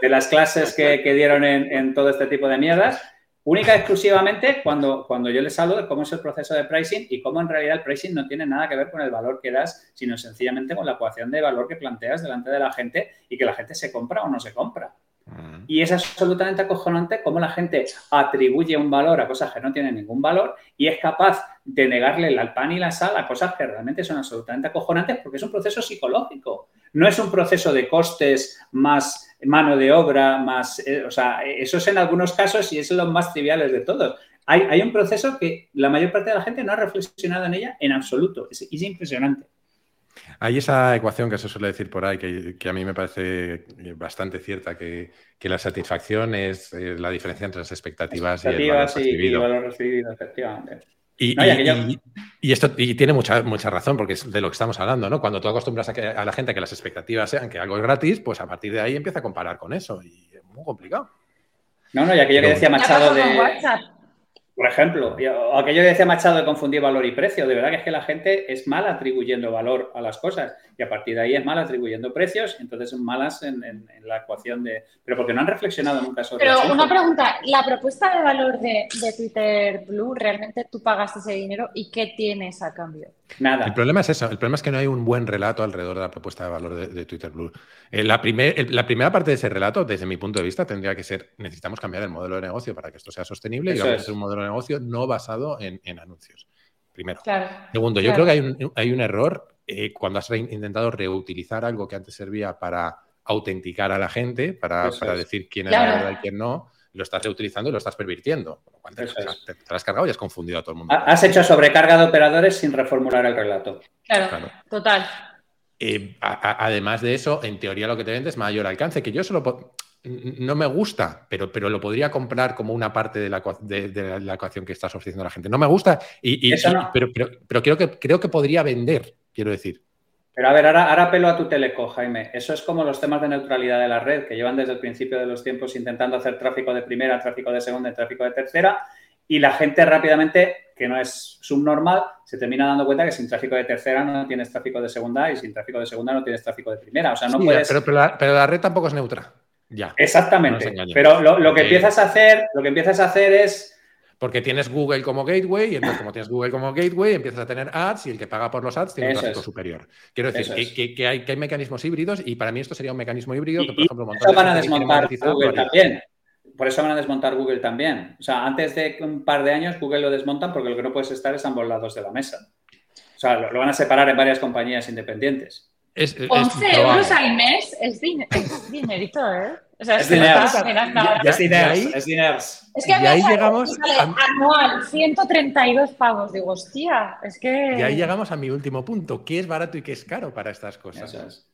de, las clases que, que dieron en, todo este tipo de mierdas. Única y exclusivamente cuando, cuando yo les hablo de cómo es el proceso de pricing y cómo en realidad el pricing no tiene nada que ver con el valor que das, sino sencillamente con la ecuación de valor que planteas delante de la gente y que la gente se compra o no se compra. Mm. Y es absolutamente acojonante cómo la gente atribuye un valor a cosas que no tienen ningún valor y es capaz de negarle el pan y la sal a cosas que realmente son absolutamente acojonantes porque es un proceso psicológico. No es un proceso de costes más mano de obra, más, eh, o sea, eso es en algunos casos y es los más triviales de todos. Hay, hay, un proceso que la mayor parte de la gente no ha reflexionado en ella en absoluto. Es, es impresionante. Hay esa ecuación que se suele decir por ahí, que, a mí me parece bastante cierta, que, la satisfacción es eh, la diferencia entre las expectativas, y el valor recibido. Y, valor recibido, efectivamente. Y, esto y tiene mucha, mucha razón, porque es de lo que estamos hablando, ¿no? Cuando tú acostumbras a, que, a la gente a que las expectativas sean que algo es gratis, pues a partir de ahí empieza a comparar con eso. Y es muy complicado. No, no, y aquello que decía Machado de. Por ejemplo, aquello que decía Machado de confundir valor y precio, de verdad que es que la gente es mala atribuyendo valor a las cosas y a partir de ahí es mala atribuyendo precios, entonces son malas en, la ecuación de... Pero porque no han reflexionado nunca sobre Pero una pregunta, ¿la propuesta de valor de, Twitter Blue, realmente tú pagaste ese dinero y qué tienes a cambio? Nada. El problema es eso, el problema es que no hay un buen relato alrededor de la propuesta de valor de, Twitter Blue. Eh, la, la, primera parte de ese relato, desde mi punto de vista, tendría que ser, necesitamos cambiar el modelo de negocio para que esto sea sostenible y vamos a hacer un modelo de negocio no basado en, anuncios. Primero. Segundo, yo creo que hay un, hay un error eh, cuando has intentado reutilizar algo que antes servía para autenticar a la gente, para, decir quién es la verdad y quién no, lo estás reutilizando y lo estás pervirtiendo. te, te, has cargado y has confundido a todo el mundo. Has hecho sobrecarga de operadores sin reformular el relato. Claro, total. Eh, además de eso, en teoría lo que te vende es mayor alcance, que yo solo no me gusta, pero, pero lo podría comprar como una parte de la, de, la ecuación que estás ofreciendo a la gente. No me gusta, y, pero, pero, creo, que, creo que podría vender, quiero decir. Pero a ver, ahora, ahora apelo a tu teleco, Jaime. Eso es como los temas de neutralidad de la red, que llevan desde el principio de los tiempos intentando hacer tráfico de primera, tráfico de segunda y tráfico de tercera, y la gente rápidamente, que no es subnormal, se termina dando cuenta que sin tráfico de tercera no tienes tráfico de segunda y sin tráfico de segunda no tienes tráfico de primera. O sea, no puedes... Pero, la, red tampoco es neutra. Ya. Exactamente. pero lo, que empiezas a hacer, lo que empiezas a hacer es porque tienes Google como gateway, y entonces como tienes Google como gateway, empiezas a tener ads y el que paga por los ads tiene un tráfico superior. Quiero decir que, hay, mecanismos híbridos y para mí esto sería un mecanismo híbrido que, por ejemplo, eso van a desmontar Google también. Por eso van a desmontar Google también. O sea, antes de un par de años Google lo desmontan porque lo que no puedes estar es ambos lados de la mesa. O sea, lo, van a separar en varias compañías independientes. 11 euros al mes es, dinerito, ¿eh? O sea, es, dinero. Es dinero. Es dinero. Es que y ahí llegamos anual, 132 pavos. Digo, hostia, es que. Y ahí llegamos a mi último punto. ¿Qué es barato y qué es caro para estas cosas?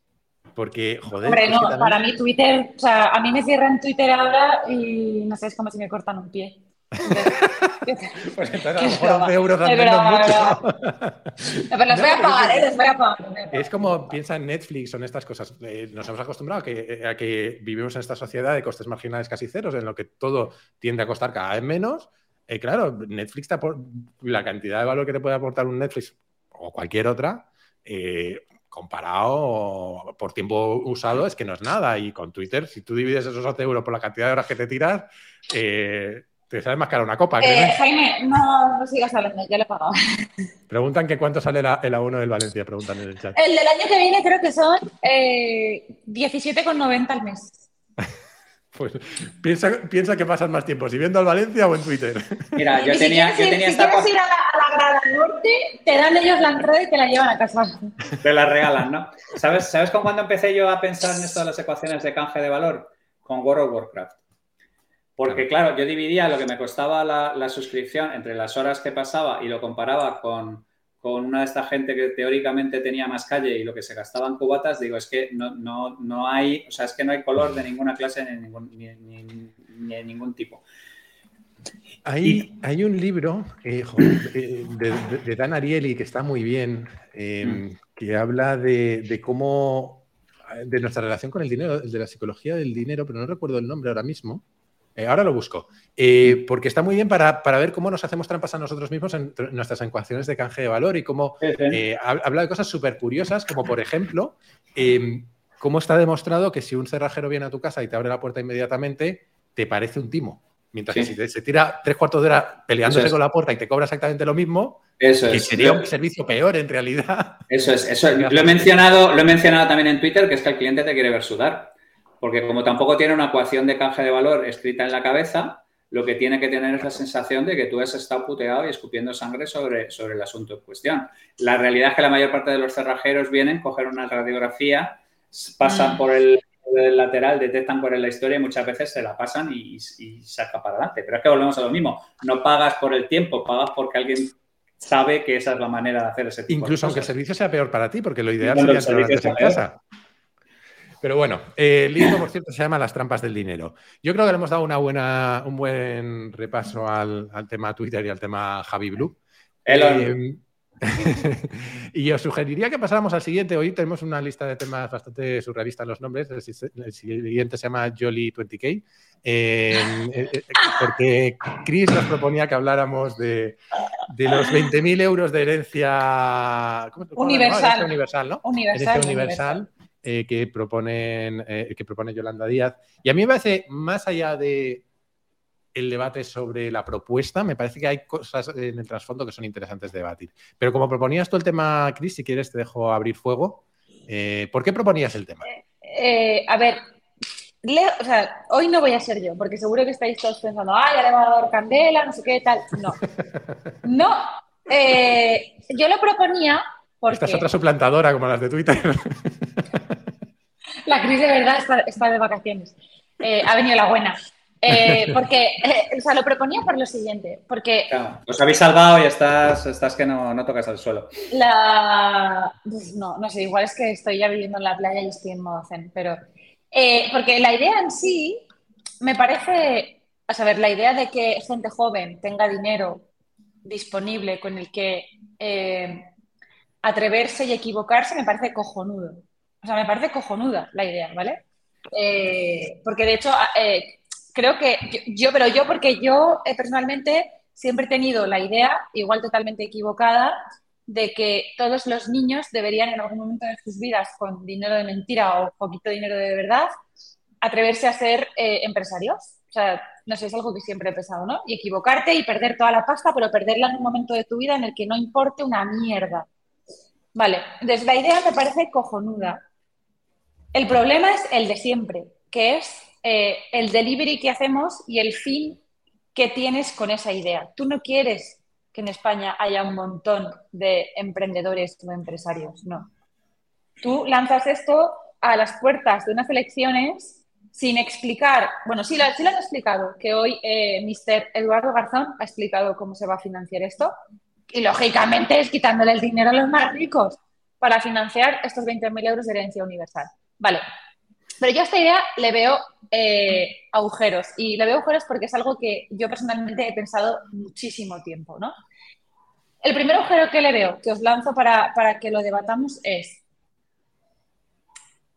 Porque, joder. Hombre, no, para mí Twitter, o sea, a mí me cierran Twitter ahora y no sé, es como si me cortan un pie. pues entonces a lo mejor 11 euros al menos mucho. pero les voy a pagar, ¿eh? les voy a pagar. Es como piensa en Netflix, son estas cosas. Eh, nos hemos acostumbrado a que, a que vivimos en esta sociedad de costes marginales casi ceros, en lo que todo tiende a costar cada vez menos. Eh, claro, Netflix por la cantidad de valor que te puede aportar un Netflix o cualquier otra. Eh, comparado por tiempo usado es que no es nada. Y con Twitter, si tú divides esos 12 euros por la cantidad de horas que te tiras, eh, te sale más cara una copa. Eh, Jaime, no, no sigas hablando, ya lo he pagado. Preguntan que cuánto sale la, el A1 del Valencia, preguntan en el chat. El del año que viene creo que son eh, 17,90 al mes. Pues piensa, piensa que pasas más tiempo, si viendo al Valencia o en Twitter. Mira, yo tenía, si, yo tenía si quieres ir a la, a la grada norte, te dan ellos la entrada y te la llevan a casa. Te la regalan, ¿no? ¿Sabes, ¿Sabes con cuándo empecé yo a pensar en esto de las ecuaciones de canje de valor? Con World of Warcraft. Porque, claro, yo dividía lo que me costaba la, suscripción entre las horas que pasaba y lo comparaba con, una de esta gente que teóricamente tenía más calle y lo que se gastaba en cubatas, digo, es que no, no, no hay, o sea, es que no hay color de ninguna clase ni, ningún, ni, de ningún tipo. Hay, hay un libro eh, de, Dan Ariely que está muy bien, em, mm. que habla de, de, cómo, de nuestra relación con el dinero, de la psicología del dinero, pero no recuerdo el nombre ahora mismo. Eh, ahora lo busco. Eh, porque está muy bien para, ver cómo nos hacemos trampas a nosotros mismos en nuestras ecuaciones de canje de valor y cómo eh, habla de cosas súper curiosas, como por ejemplo, em, cómo está demostrado que si un cerrajero viene a tu casa y te abre la puerta inmediatamente, te parece un timo. Mientras que si se tira tres cuartos de hora peleándose con la puerta y te cobra exactamente lo mismo, eso que sería un servicio peor en realidad. Eso es, eso Lo he mencionado, lo he mencionado también en Twitter, que es que el cliente te quiere ver sudar. Porque como tampoco tiene una ecuación de canje de valor escrita en la cabeza, lo que tiene que tener es la sensación de que tú has estado puteado y escupiendo sangre sobre, sobre el asunto en cuestión. La realidad es que la mayor parte de los cerrajeros vienen, coger una radiografía, pasan por el, lateral, detectan por la historia y muchas veces se la pasan y, y saca para adelante. Pero es que volvemos a lo mismo. No pagas por el tiempo, pagas porque alguien sabe que esa es la manera de hacer ese tipo Incluso aunque el servicio sea peor para ti, porque lo ideal sería antes en casa. Pero bueno, el libro, por cierto, se llama Las trampas del dinero. Yo creo que le hemos dado una buena, un buen repaso al, tema Twitter y al tema Javi Blue. Eh, y os sugeriría que pasáramos al siguiente. Hoy tenemos una lista de temas bastante surrealistas los nombres. El, siguiente se llama Jolly 20K. Eh, eh, porque Chris nos proponía que habláramos de, los 20.000 euros de herencia universal. universal, ¿no? Universal. universal eh, que, proponen, eh, que propone Yolanda Díaz. Y a mí me parece, más allá de el debate sobre la propuesta. Me parece que hay cosas en el trasfondo que son interesantes de debatir. Pero como proponías tú el tema, Cris, si quieres te dejo abrir fuego. Eh, ¿Por qué proponías el tema? Eh, a ver, o sea, hoy no voy a ser yo, porque seguro que estáis todos pensando, ay, ya le va a dar candela, no sé qué tal. No. No. Eh, yo lo proponía porque. Esta es otra suplantadora como las de Twitter. La Cris de verdad está, de vacaciones. Eh, ha venido la buena. Eh, porque, o sea, lo proponía por lo siguiente, porque... os habéis salvado y estás, estás que no, no tocas al suelo. La... Pues no, no sé, igual es que estoy ya viviendo en la playa y estoy en modo zen, pero eh, porque la idea en sí me parece, a saber, la idea de que gente joven tenga dinero disponible con el que eh, atreverse y equivocarse me parece cojonudo. O sea, me parece cojonuda la idea, ¿vale? Eh, porque de hecho, creo que yo, pero yo, porque yo personalmente siempre he tenido la idea, igual totalmente equivocada, de que todos los niños deberían en algún momento de sus vidas, con dinero de mentira o poquito dinero de verdad, atreverse a ser eh, empresarios. O sea, no sé, es algo que siempre he pensado, ¿no? Y equivocarte y perder toda la pasta, pero perderla en un momento de tu vida en el que no importe una mierda. Vale, entonces la idea me parece cojonuda. El problema es el de siempre, que es eh, el delivery que hacemos y el fin que tienes con esa idea. Tú no quieres que en España haya un montón de emprendedores o empresarios, no. Tú lanzas esto a las puertas de unas elecciones sin explicar, bueno, sí, lo, sí lo han explicado, que hoy eh, Mr. Eduardo Garzón ha explicado cómo se va a financiar esto y lógicamente es quitándole el dinero a los más ricos para financiar estos 20.000 euros de herencia universal. Vale, pero yo a esta idea le veo eh, agujeros y le veo agujeros porque es algo que yo personalmente he pensado muchísimo tiempo, ¿no? El primer agujero que le veo, que os lanzo para, que lo debatamos, es,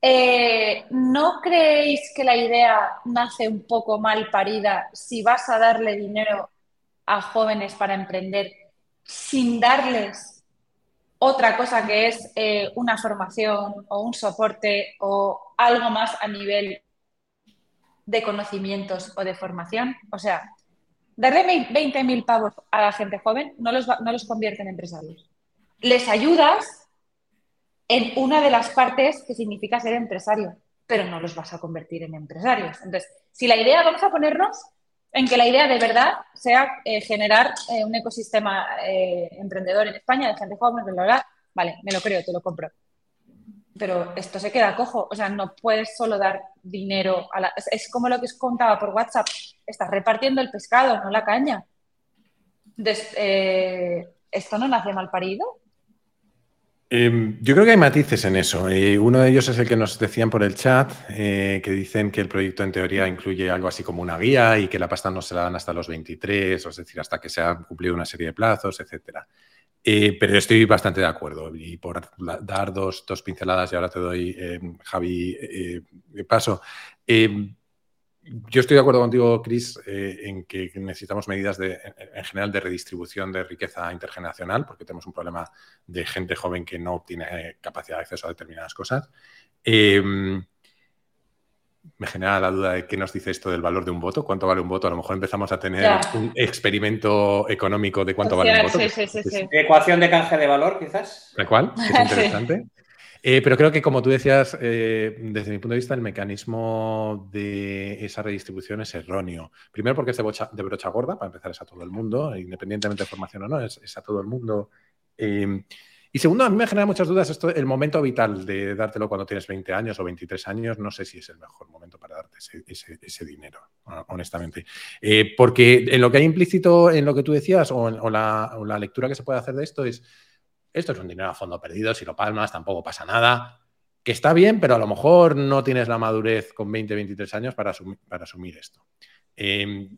eh, ¿no creéis que la idea nace un poco mal parida si vas a darle dinero a jóvenes para emprender sin darles otra cosa que es eh, una formación o un soporte o algo más a nivel de conocimientos o de formación? O sea, Darle 20.000 pavos a la gente joven no los, no los convierte en empresarios. Les ayudas en una de las partes que significa ser empresario, pero no los vas a convertir en empresarios. Entonces, si la idea, vamos a ponernos en que la idea de verdad sea eh, generar eh, un ecosistema eh, emprendedor en España de gente joven, bla, bla, bla, vale, me lo creo, te lo compro pero esto se queda cojo. O sea, no puedes solo dar dinero a la... Es, como lo que os contaba por WhatsApp. Estás repartiendo el pescado, no la caña. ¿Esto no nace mal parido? Em, yo creo que hay matices en eso. Eh, uno de ellos es el que nos decían por el chat, eh, que dicen que el proyecto en teoría incluye algo así como una guía y que la pasta no se la dan hasta los 23, es decir, hasta que se han cumplido una serie de plazos, etcétera. Eh, pero estoy bastante de acuerdo. Y por dar dos, pinceladas, y ahora te doy, Javi, paso. Yo estoy de acuerdo contigo, Chris, en que necesitamos medidas de, en general de redistribución de riqueza intergeneracional, porque tenemos un problema de gente joven que no tiene capacidad de acceso a determinadas cosas me genera la duda de qué nos dice esto del valor de un voto, cuánto vale un voto. A lo mejor empezamos a tener un experimento económico de cuánto vale un voto. Sí, sí, sí, Ecuación de canje de valor, quizás. ¿De cuál? Es interesante. Eh, pero creo que, como tú decías, eh, desde mi punto de vista, el mecanismo de esa redistribución es erróneo. Primero porque es de, brocha gorda, para empezar, es a todo el mundo, independientemente de formación o no, es, a todo el mundo. Eh, y segundo, a mí me genera muchas dudas esto, el momento vital de dártelo cuando tienes 20 años o 23 años, no sé si es el mejor momento para darte ese, dinero, honestamente. Eh, porque en lo que hay implícito en lo que tú decías o, la, lectura que se puede hacer de esto es, esto es un dinero a fondo perdido, si lo palmas tampoco pasa nada, que está bien, pero a lo mejor no tienes la madurez con 20, 23 años para asumir, esto. Eh,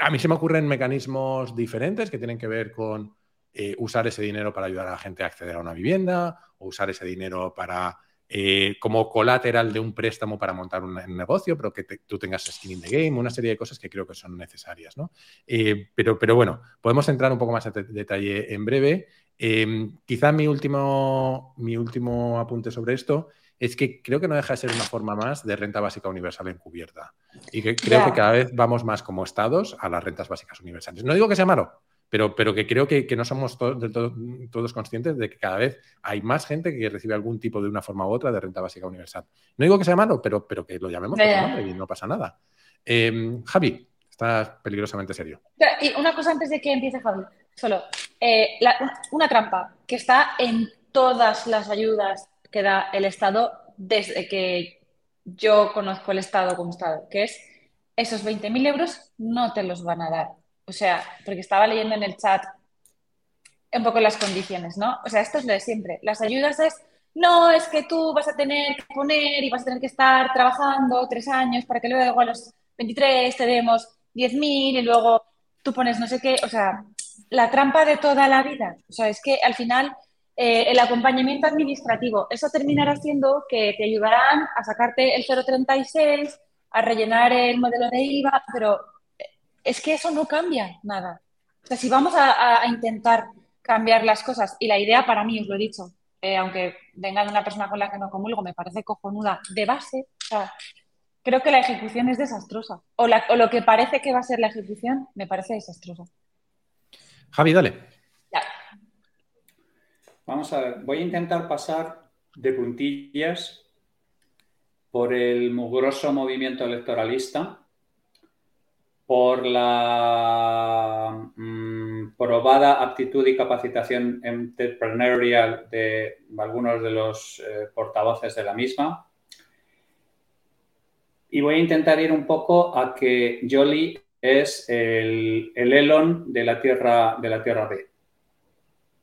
a mí se me ocurren mecanismos diferentes que tienen que ver con eh, usar ese dinero para ayudar a la gente a acceder a una vivienda o usar ese dinero para eh, como colateral de un préstamo para montar un, negocio, pero que tú tengas skin in the game, una serie de cosas que creo que son necesarias. ¿no? Eh, pero, pero bueno, podemos entrar un poco más en detalle en breve. Quizá mi último, mi último apunte sobre esto es que creo que no deja de ser una forma más de renta básica universal encubierta. Y que creo que cada vez vamos más como estados a las rentas básicas universales. No digo que sea malo, pero, pero que creo que, no somos todos conscientes de que cada vez hay más gente que recibe algún tipo de una forma u otra de renta básica universal. No digo que sea malo, pero, pero que lo llamemos nombre y no pasa nada. Em, Javi, estás peligrosamente serio. Y una cosa antes de que empiece Javi, solo. Eh, una trampa que está en todas las ayudas que da el Estado desde que yo conozco el Estado como Estado, que es esos 20.000 euros no te los van a dar o sea, porque estaba leyendo en el chat un poco las condiciones, ¿no? O sea, esto es lo de siempre. Las ayudas es, no, es que tú vas a tener que poner y vas a tener que estar trabajando tres años para que luego a los 23 te demos 10.000 y luego tú pones no sé qué. O sea, la trampa de toda la vida. O sea, es que al final eh, el acompañamiento administrativo, eso terminará siendo que te ayudarán a sacarte el 036, a rellenar el modelo de IVA, pero es que eso no cambia nada. O sea, si vamos a, intentar cambiar las cosas, y la idea para mí, os lo he dicho, eh, aunque venga de una persona con la que no comulgo, me parece cojonuda de base, o sea, creo que la ejecución es desastrosa. O, lo que parece que va a ser la ejecución me parece desastrosa. Javi, dale. Vamos a ver, voy a intentar pasar de puntillas por el mugroso movimiento electoralista por la mm, probada aptitud y capacitación entrepreneurial de algunos de los eh, portavoces de la misma. Y voy a intentar ir un poco a que Jolly es el, Elon de la Tierra de la Tierra B.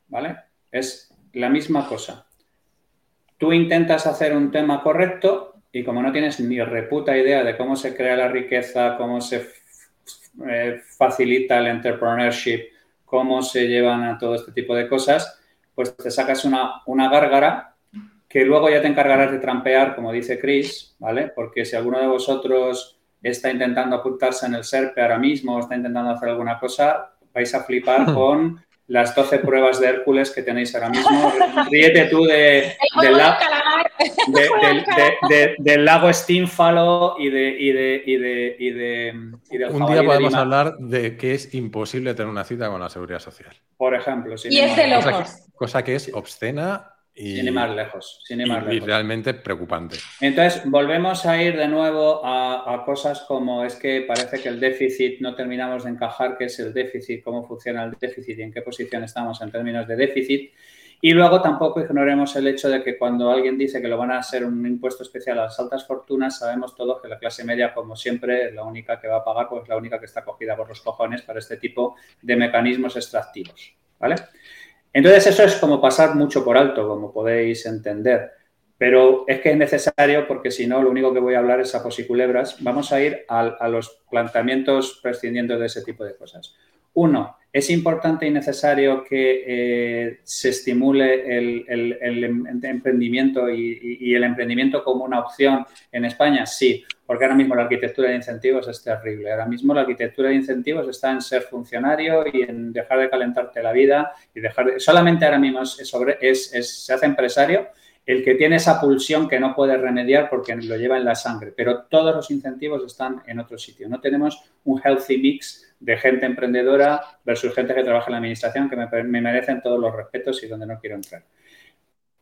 ¿Vale? Es la misma cosa. Tú intentas hacer un tema correcto y como no tienes ni reputa idea de cómo se crea la riqueza, cómo se eh, facilita el entrepreneurship, cómo se llevan a todo este tipo de cosas, pues te sacas una, una gárgara que luego ya te encargarás de trampear, como dice Chris, ¿vale? Porque si alguno de vosotros está intentando apuntarse en el SERPE ahora mismo o está intentando hacer alguna cosa, vais a flipar con las 12 pruebas de Hércules que tenéis ahora mismo. Ríete tú de, del lago Stínfalo y, de, y, de, y, de, y, de, Un día podemos hablar de que es imposible tener una cita con la seguridad social. Por ejemplo. y es de locos. Cosa que, es obscena y, sin ir más lejos. Sin y, realmente preocupante. Entonces, volvemos a ir de nuevo a, a, cosas como es que parece que el déficit no terminamos de encajar qué es el déficit, cómo funciona el déficit y en qué posición estamos en términos de déficit. Y luego tampoco ignoremos el hecho de que cuando alguien dice que lo van a hacer un impuesto especial a las altas fortunas, sabemos todos que la clase media, como siempre, es la única que va a pagar, pues la única que está cogida por los cojones para este tipo de mecanismos extractivos. ¿Vale? Entonces eso es como pasar mucho por alto, como podéis entender. Pero es que es necesario porque si no, lo único que voy a hablar es a posiculebras. Vamos a ir a, a los planteamientos prescindiendo de ese tipo de cosas. Uno, ¿es importante y necesario que eh, se estimule el, em, emprendimiento y, el emprendimiento como una opción en España? Sí, porque ahora mismo la arquitectura de incentivos es terrible. Ahora mismo la arquitectura de incentivos está en ser funcionario y en dejar de calentarte la vida y dejar de... Solamente ahora mismo sobre, se hace empresario el que tiene esa pulsión que no puede remediar porque lo lleva en la sangre, pero todos los incentivos están en otro sitio. No tenemos un healthy mix de gente emprendedora versus gente que trabaja en la administración que me, merecen todos los respetos y donde no quiero entrar.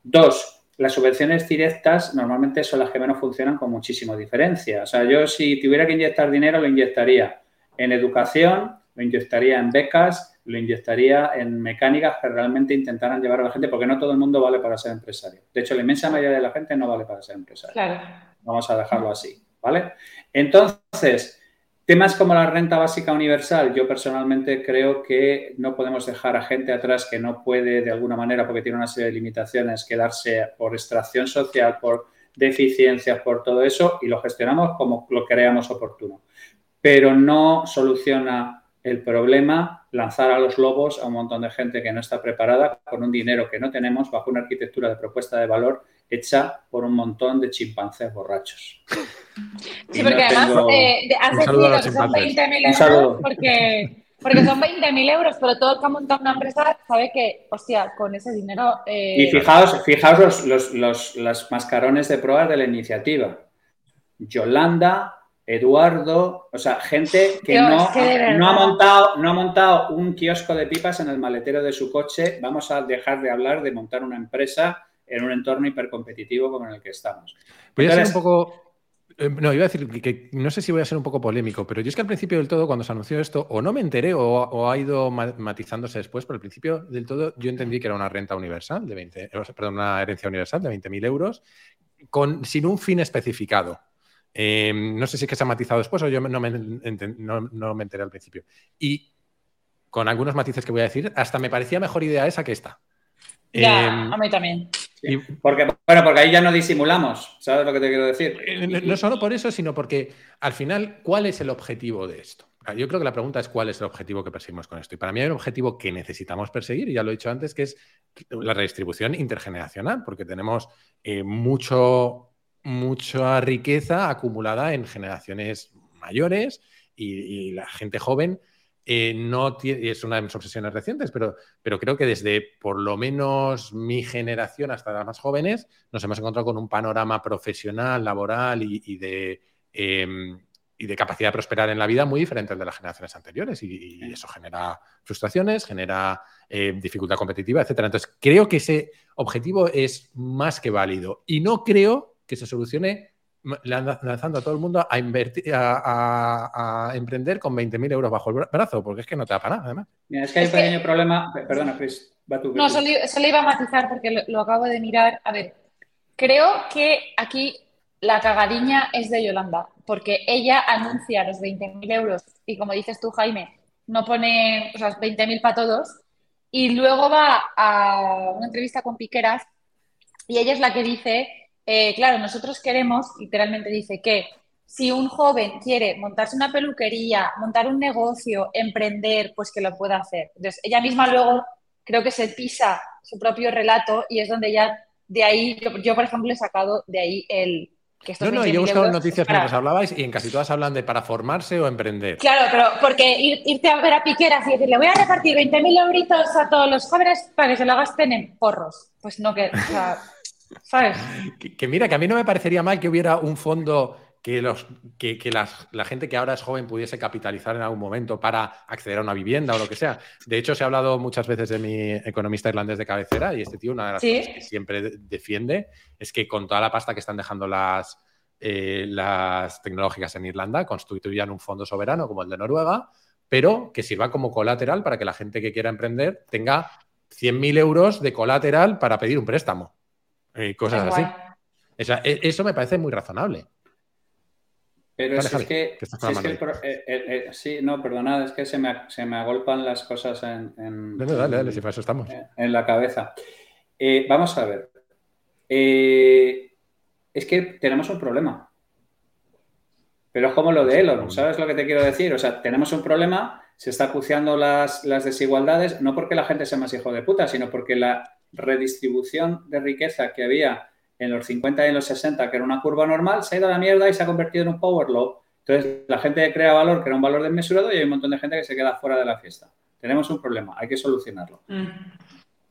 Dos, las subvenciones directas normalmente son las que menos funcionan con muchísima diferencia. O sea, yo si tuviera que inyectar dinero, lo inyectaría en educación, lo inyectaría en becas, lo inyectaría en mecánicas que realmente intentaran llevar a la gente, porque no todo el mundo vale para ser empresario. De hecho, la inmensa mayoría de la gente no vale para ser empresario. Vamos a dejarlo así, ¿vale? Entonces, temas como la renta básica universal, yo personalmente creo que no podemos dejar a gente atrás que no puede, de alguna manera, porque tiene una serie de limitaciones, quedarse por extracción social, por deficiencias, por todo eso, y lo gestionamos como lo creamos oportuno. Pero no soluciona el problema lanzar a los lobos a un montón de gente que no está preparada con un dinero que no tenemos bajo una arquitectura de propuesta de valor hecha por un montón de chimpancés borrachos. Sí, porque además eh, has decidido que son 20.000 euros porque Porque son 20.000 euros, pero todo el que ha montado una empresa sabe que, hostia, con ese dinero... Eh, y fijaos, fijaos los, los, los, mascarones de pruebas de la iniciativa. Yolanda, Eduardo, o sea, gente que, no, no, ha montado, no ha montado un kiosco de pipas en el maletero de su coche. Vamos a dejar de hablar de montar una empresa en un entorno hipercompetitivo como en el que estamos. Voy a ser un poco eh, no, iba a decir que, no sé si voy a ser un poco polémico, pero yo es que al principio del todo, cuando se anunció esto, o no me enteré o, ha ido matizándose después, pero al principio del todo yo entendí que era una renta universal de 20, perdón, una herencia universal de 20.000 euros con, sin un fin especificado. Eh, no sé si es que se ha matizado después o yo no me, no me enteré al principio. Y con algunos matices que voy a decir, hasta me parecía mejor idea esa que esta. Ya, em, a mí también. Porque, bueno, porque ahí ya no disimulamos, ¿sabes lo que te quiero decir? Eh, no, solo por eso, sino porque al final, ¿cuál es el objetivo de esto? Ah, yo creo que la pregunta es cuál es el objetivo que perseguimos con esto. Y para mí hay un objetivo que necesitamos perseguir, y ya lo he dicho antes, que es la redistribución intergeneracional, porque tenemos eh, mucho, mucha riqueza acumulada en generaciones mayores y la gente joven eh, no es una de mis obsesiones recientes, pero, pero creo que desde por lo menos mi generación hasta las más jóvenes nos hemos encontrado con un panorama profesional, laboral y, de, em, y de capacidad de prosperar en la vida muy diferente al de las generaciones anteriores. Y, eso genera frustraciones, genera eh, dificultad competitiva, etc. Entonces, creo que ese objetivo es más que válido y no creo que se solucione lanzando a todo el mundo a, invertir, a, emprender con 20.000 euros bajo el brazo, porque es que no te da para nada, además. es que hay un pequeño problema. Perdona, Chris, va tú. No, solo, iba a matizar porque lo, acabo de mirar. A ver, creo que aquí la cagadiña es de Yolanda, porque ella anuncia los 20.000 euros y, como dices tú, Jaime, no pone o sea, 20.000 para todos. Y luego va a una entrevista con Piqueras y ella es la que dice eh, claro, nosotros queremos, literalmente dice que si un joven quiere montarse una peluquería, montar un negocio, emprender, pues que lo pueda hacer. Entonces, ella misma luego creo que se pisa su propio relato y es donde ya de ahí, yo, por ejemplo he sacado de ahí el... Que no, no, yo he buscado noticias mientras hablabais y en casi todas hablan de para formarse o emprender. Claro, pero porque irte a ver a Piqueras y decirle voy a repartir 20.000 euritos a todos los jóvenes para que se lo gasten en porros. Pues no, que... ¿Sabes? Que, mira, que a mí no me parecería mal que hubiera un fondo que, los, que, la gente que ahora es joven pudiese capitalizar en algún momento para acceder a una vivienda o lo que sea. De hecho, se ha hablado muchas veces de mi economista irlandés de cabecera y este tío, una de las cosas que siempre defiende es que con toda la pasta que están dejando las, eh, las tecnológicas en Irlanda, constituyan un fondo soberano como el de Noruega, pero que sirva como colateral para que la gente que quiera emprender tenga 100.000 euros de colateral para pedir un préstamo. Eh, cosas así. E, eso me parece muy razonable. Pero es, que, sí, no, perdonad, es que se me, agolpan las cosas en, dale, dale, si para eso estamos. en la cabeza. Eh, vamos a ver. Eh, es que tenemos un problema. Pero es como lo de Elon, ¿sabes lo que te quiero decir? O sea, tenemos un problema, se está acuciando las, las desigualdades, no porque la gente sea más hijo de puta, sino porque la redistribución de riqueza que había en los 50 y en los 60, que era una curva normal, se ha ido a la mierda y se ha convertido en un power law. Entonces, la gente crea valor, que era un valor desmesurado, y hay un montón de gente que se queda fuera de la fiesta. Tenemos un problema, hay que solucionarlo. Mm.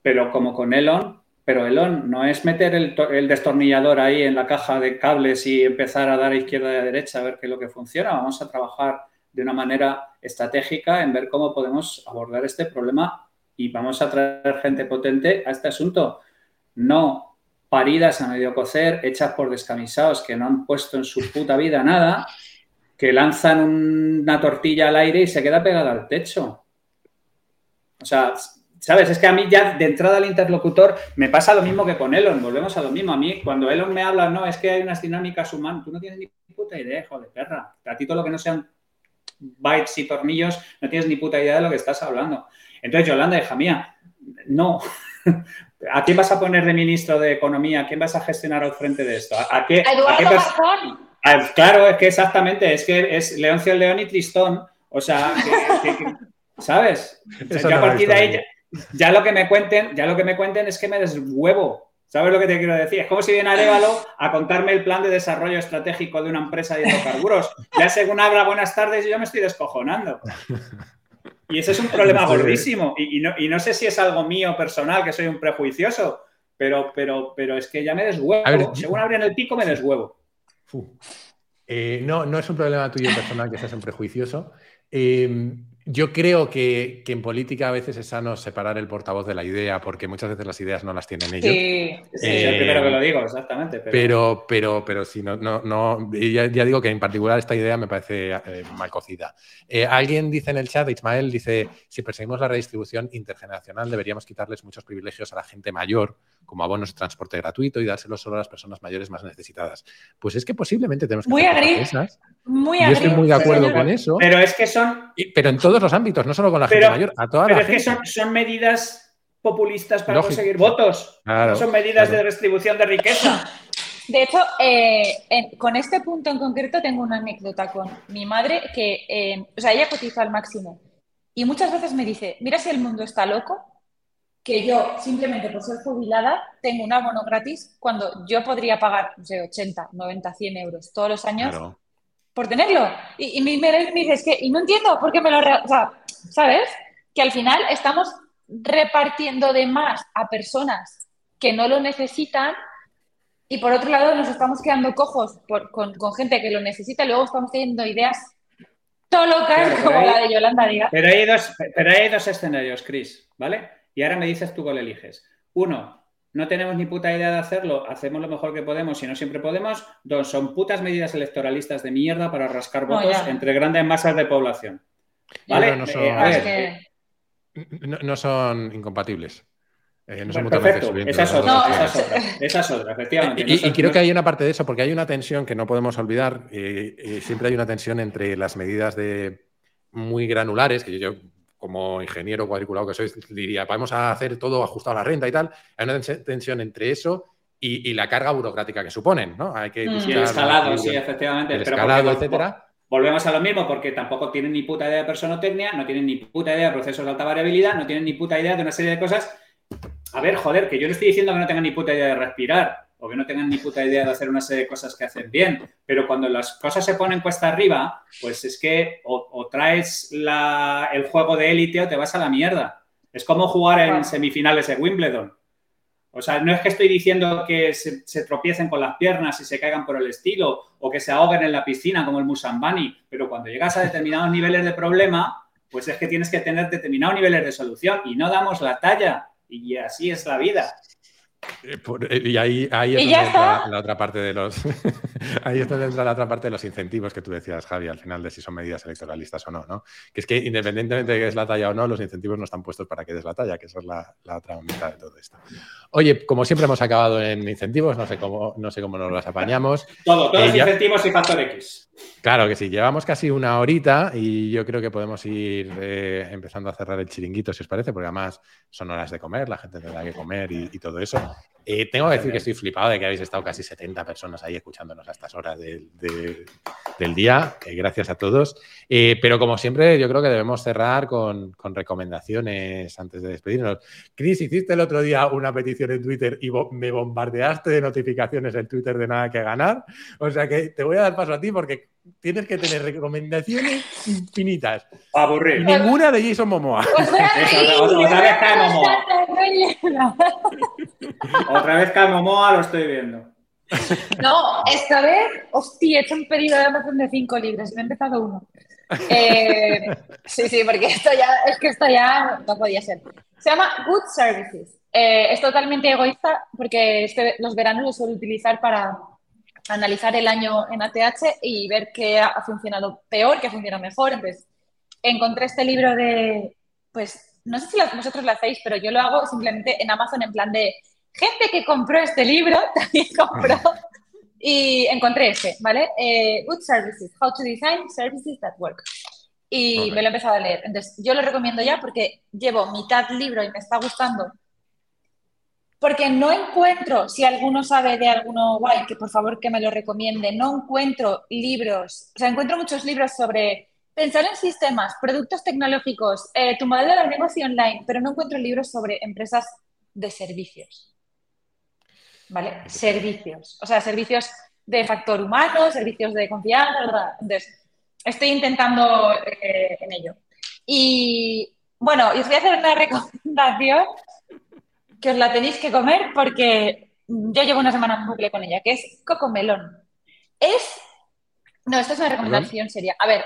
Pero como con Elon, pero Elon no es meter el, destornillador ahí en la caja de cables y empezar a dar a izquierda y a derecha a ver qué es lo que funciona. Vamos a trabajar de una manera estratégica en ver cómo podemos abordar este problema y vamos a traer gente potente a este asunto. No paridas a medio cocer, hechas por descamisados que no han puesto en su puta vida nada, que lanzan una tortilla al aire y se queda pegada al techo. O sea, ¿sabes? Es que a mí ya de entrada al interlocutor me pasa lo mismo que con Elon, volvemos a lo mismo. A mí, cuando Elon me habla, no, es que hay unas dinámicas humanas, tú no tienes ni puta idea, joder, perra. A ti todo lo que no sean bytes y tornillos, no tienes ni puta idea de lo que estás hablando. Entonces, Yolanda, hija mía, no. ¿A quién vas a poner de ministro de Economía? ¿A quién vas a gestionar al frente de esto? ¿A, qué, a claro, es que exactamente, es que es Leoncio León y Tristón. O sea, ¿sabes? ya a partir de ahí, ya, lo que me cuenten, ya lo que me cuenten es que me deshuevo. ¿Sabes lo que te quiero decir? Es como si viene Arevalo a contarme el plan de desarrollo estratégico de una empresa de hidrocarburos. Ya según habla buenas tardes, yo me estoy descojonando. Y ese es un problema gordísimo. Y, no, sé si es algo mío personal, que soy un prejuicioso, pero, pero, pero es que ya me deshuevo. Según abren el pico, me deshuevo. Eh, no, no es un problema tuyo personal que seas un prejuicioso. Eh, yo creo que, en política a veces es sano separar el portavoz de la idea, porque muchas veces las ideas no las tienen ellos. Sí, sí es el primero que lo digo, exactamente. Pero, pero, pero, si no, no, no ya, digo que en particular esta idea me parece eh, mal cocida. Eh, alguien dice en el chat, Ismael dice, si perseguimos la redistribución intergeneracional, deberíamos quitarles muchos privilegios a la gente mayor, como abonos de transporte gratuito y dárselos solo a las personas mayores más necesitadas. Pues es que posiblemente tenemos que muy hacer Muy Yo estoy muy de acuerdo con eso. Pero es que son... pero en todo los ámbitos, no solo con la gente mayor, a toda pero es que son, medidas populistas para conseguir votos, no son medidas de redistribución de riqueza. De hecho, eh, con este punto en concreto tengo una anécdota con mi madre que, eh, o sea, ella cotiza al máximo y muchas veces me dice, mira si el mundo está loco, que yo simplemente por ser jubilada tengo un abono gratis cuando yo podría pagar, no sé, 80, 90, 100 euros todos los años por tenerlo. Y, y me, dice, es que, y no entiendo por qué me lo... O sea, ¿sabes? Que al final estamos repartiendo de más a personas que no lo necesitan y por otro lado nos estamos quedando cojos con, gente que lo necesita y luego estamos teniendo ideas todo locas como la de Yolanda diga. Pero hay dos, pero hay dos escenarios, Chris, ¿vale? Y ahora me dices tú cuál eliges. Uno, no tenemos ni puta idea de hacerlo, hacemos lo mejor que podemos y no siempre podemos. Dos, son putas medidas electoralistas de mierda para rascar votos entre grandes masas de población. ¿Vale? Eh, no, son, incompatibles. Eh, no son perfecto, esa es, otra, esa es otra, efectivamente. Y, creo que hay una parte de eso, porque hay una tensión que no podemos olvidar. Eh, siempre hay una tensión entre las medidas de muy granulares, que yo como ingeniero cuadriculado que soy, diría, vamos a hacer todo ajustado a la renta y tal. Hay una tensión entre eso y, la carga burocrática que suponen, ¿no? Hay que mm. el escalado, sí, efectivamente. El escalado, etcétera. Volvemos a lo mismo porque tampoco tienen ni puta idea de personotecnia, no tienen ni puta idea de procesos de alta variabilidad, no tienen ni puta idea de una serie de cosas. A ver, joder, que yo le estoy diciendo que no tengan ni puta idea de respirar o que no tengan ni puta idea de hacer una serie de cosas que hacen bien. Pero cuando las cosas se ponen cuesta arriba, pues es que o, traes el juego de élite o te vas a la mierda. Es como jugar en semifinales de Wimbledon. O sea, no es que estoy diciendo que se, tropiecen con las piernas y se caigan por el estilo o que se ahoguen en la piscina como el Musambani, pero cuando llegas a determinados niveles de problema, pues es que tienes que tener determinados niveles de solución y no damos la talla. Y así es la vida. Eh, eh, y ahí, ahí es entra la otra parte de los ahí es donde entra la otra parte de los incentivos que tú decías, Javi, al final de si son medidas electoralistas o no, ¿no? Que es que independientemente de que es la talla o no, los incentivos no están puestos para que des la talla, que esa es la, otra mitad de todo esto. Oye, como siempre hemos acabado en incentivos, no sé cómo, no sé cómo nos las apañamos. Todo, todos eh, incentivos y factor X. Claro que sí, llevamos casi una horita y yo creo que podemos ir empezando a cerrar el chiringuito, si os parece, porque además son horas de comer, la gente tendrá que comer y todo eso. Eh, tengo que decir que estoy flipado de que habéis estado casi 70 personas ahí escuchándonos a estas horas del día. Eh, gracias a todos. Eh, pero como siempre, yo creo que debemos cerrar con, recomendaciones antes de despedirnos. Chris, hiciste el otro día una petición en Twitter y me bombardeaste de notificaciones en Twitter de nada que ganar. O sea que te voy a dar paso a ti porque tienes que tener recomendaciones infinitas. Aburrir. ninguna de Jason Momoa. otra, vez cae Momoa. Otra vez Momoa, lo estoy viendo. No, esta vez, hostia, he hecho un pedido de Amazon de cinco libros, me he empezado uno. Eh, sí, sí, porque esto ya, es que esto ya no podía ser. Se llama Good Services. Eh, es totalmente egoísta porque este, los veranos los suelo utilizar para analizar el año en ATH y ver qué ha funcionado peor, qué ha funcionado mejor. Entonces, encontré este libro de, pues, no sé si vosotros lo hacéis, pero yo lo hago simplemente en Amazon en plan de gente que compró este libro, también compró. Y encontré ese, ¿vale? Eh, Good Services, How to Design Services That Work. Y me lo he empezado a leer. Entonces, yo lo recomiendo ya porque llevo mitad libro y me está gustando porque no encuentro, si alguno sabe de alguno guay, que por favor que me lo recomiende, no encuentro libros, o sea, encuentro muchos libros sobre pensar en sistemas, productos tecnológicos, eh, tu modelo de negocio online, pero no encuentro libros sobre empresas de servicios. ¿Vale? Servicios. O sea, servicios de factor humano, servicios de confianza, Entonces, estoy intentando eh, en ello. Y bueno, os voy a hacer una recomendación que os la tenéis que comer porque yo llevo una semana bucle con ella, que es Coco Melón. Es. No, esta es una recomendación seria. A ver,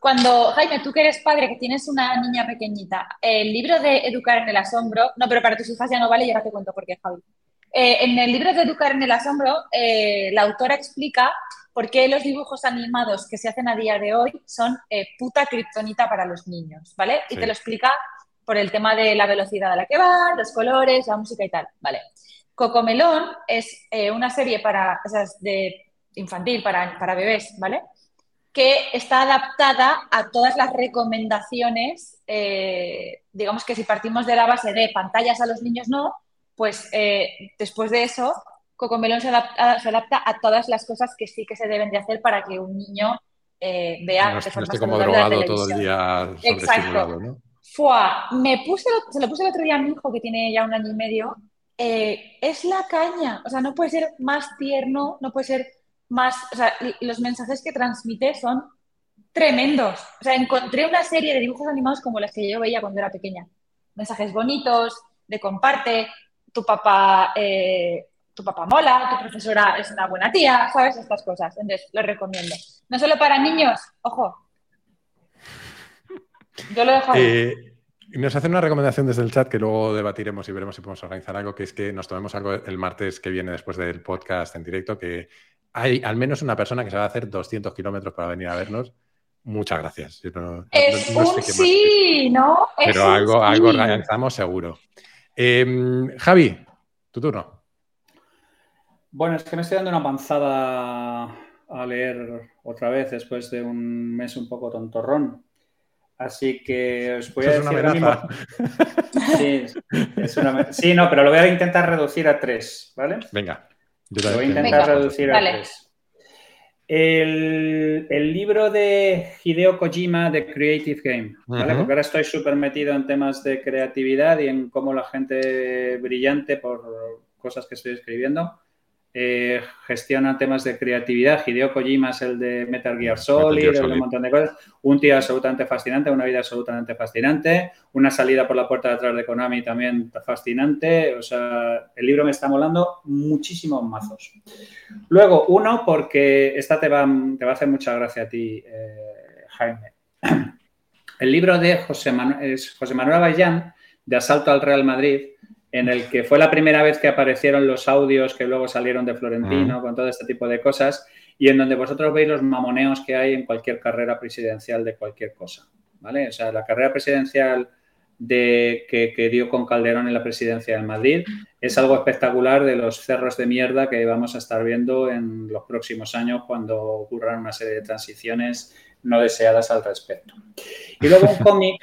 cuando, Jaime, tú que eres padre, que tienes una niña pequeñita, el libro de Educar en el Asombro, no, pero para tus hijas ya no vale, ya te cuento por qué, Javi. Eh, en el libro de Educar en el Asombro, eh, la autora explica por qué los dibujos animados que se hacen a día de hoy son eh, puta kriptonita para los niños, ¿vale? Y te lo explica por el tema de la velocidad a la que van, los colores, la música y tal, ¿vale? Cocomelón es una serie para, de infantil, para, para bebés, ¿vale? Que está adaptada a todas las recomendaciones, eh, digamos que si partimos de la base de pantallas a los niños no, pues eh, después de eso, Cocomelón se adapta, se adapta, a todas las cosas que sí que se deben de hacer para que un niño eh, vea no, de forma no como drogado todo el día Exacto. ¿no? Fua, me puse, se lo puse el otro día a mi hijo que tiene ya un año y medio. es la caña, o sea, no puede ser más tierno, no puede ser más, o sea, los mensajes que transmite son tremendos. O sea, encontré una serie de dibujos animados como las que yo veía cuando era pequeña. Mensajes bonitos, de comparte, tu papá, eh, tu papá mola, tu profesora es una buena tía, ¿sabes? Estas cosas. Entonces, lo recomiendo. No solo para niños, ojo. Yo lo dejo nos hacen una recomendación desde el chat que luego debatiremos y veremos si podemos organizar algo, que es que nos tomemos algo el martes que viene después del podcast en directo, que hay al menos una persona que se va a hacer 200 kilómetros para venir a vernos. Muchas gracias. es un sí, ¿no? Pero algo, algo organizamos seguro. Em, Javi, tu turno. Bueno, es que me estoy dando una panzada a leer otra vez después de un mes un poco tontorrón. Así que os voy a decir una Sí, sí, no, pero lo voy a intentar reducir a tres, ¿vale? Venga. Yo voy a intentar reducir a tres. El, libro de Hideo Kojima de Creative Game, ¿vale? Porque ahora estoy súper metido en temas de creatividad y en cómo la gente brillante por cosas que estoy escribiendo eh, gestiona temas de creatividad. Hideo Kojima es el de Metal Gear Solid, un montón de cosas. Un tío absolutamente fascinante, una vida absolutamente fascinante. Una salida por la puerta de atrás de Konami también fascinante. O sea, el libro me está molando muchísimos mazos. Luego, uno, porque esta te va, te va a hacer mucha gracia a ti, eh, Jaime. El libro de José, José Manuel Avallán, de Asalto al Real Madrid, en el que fue la primera vez que aparecieron los audios que luego salieron de Florentino, con todo este tipo de cosas, y en donde vosotros veis los mamoneos que hay en cualquier carrera presidencial de cualquier cosa, ¿vale? O sea, la carrera presidencial de, que, dio con Calderón en la presidencia de Madrid es algo espectacular de los cerros de mierda que vamos a estar viendo en los próximos años cuando ocurran una serie de transiciones no deseadas al respecto. Y luego un cómic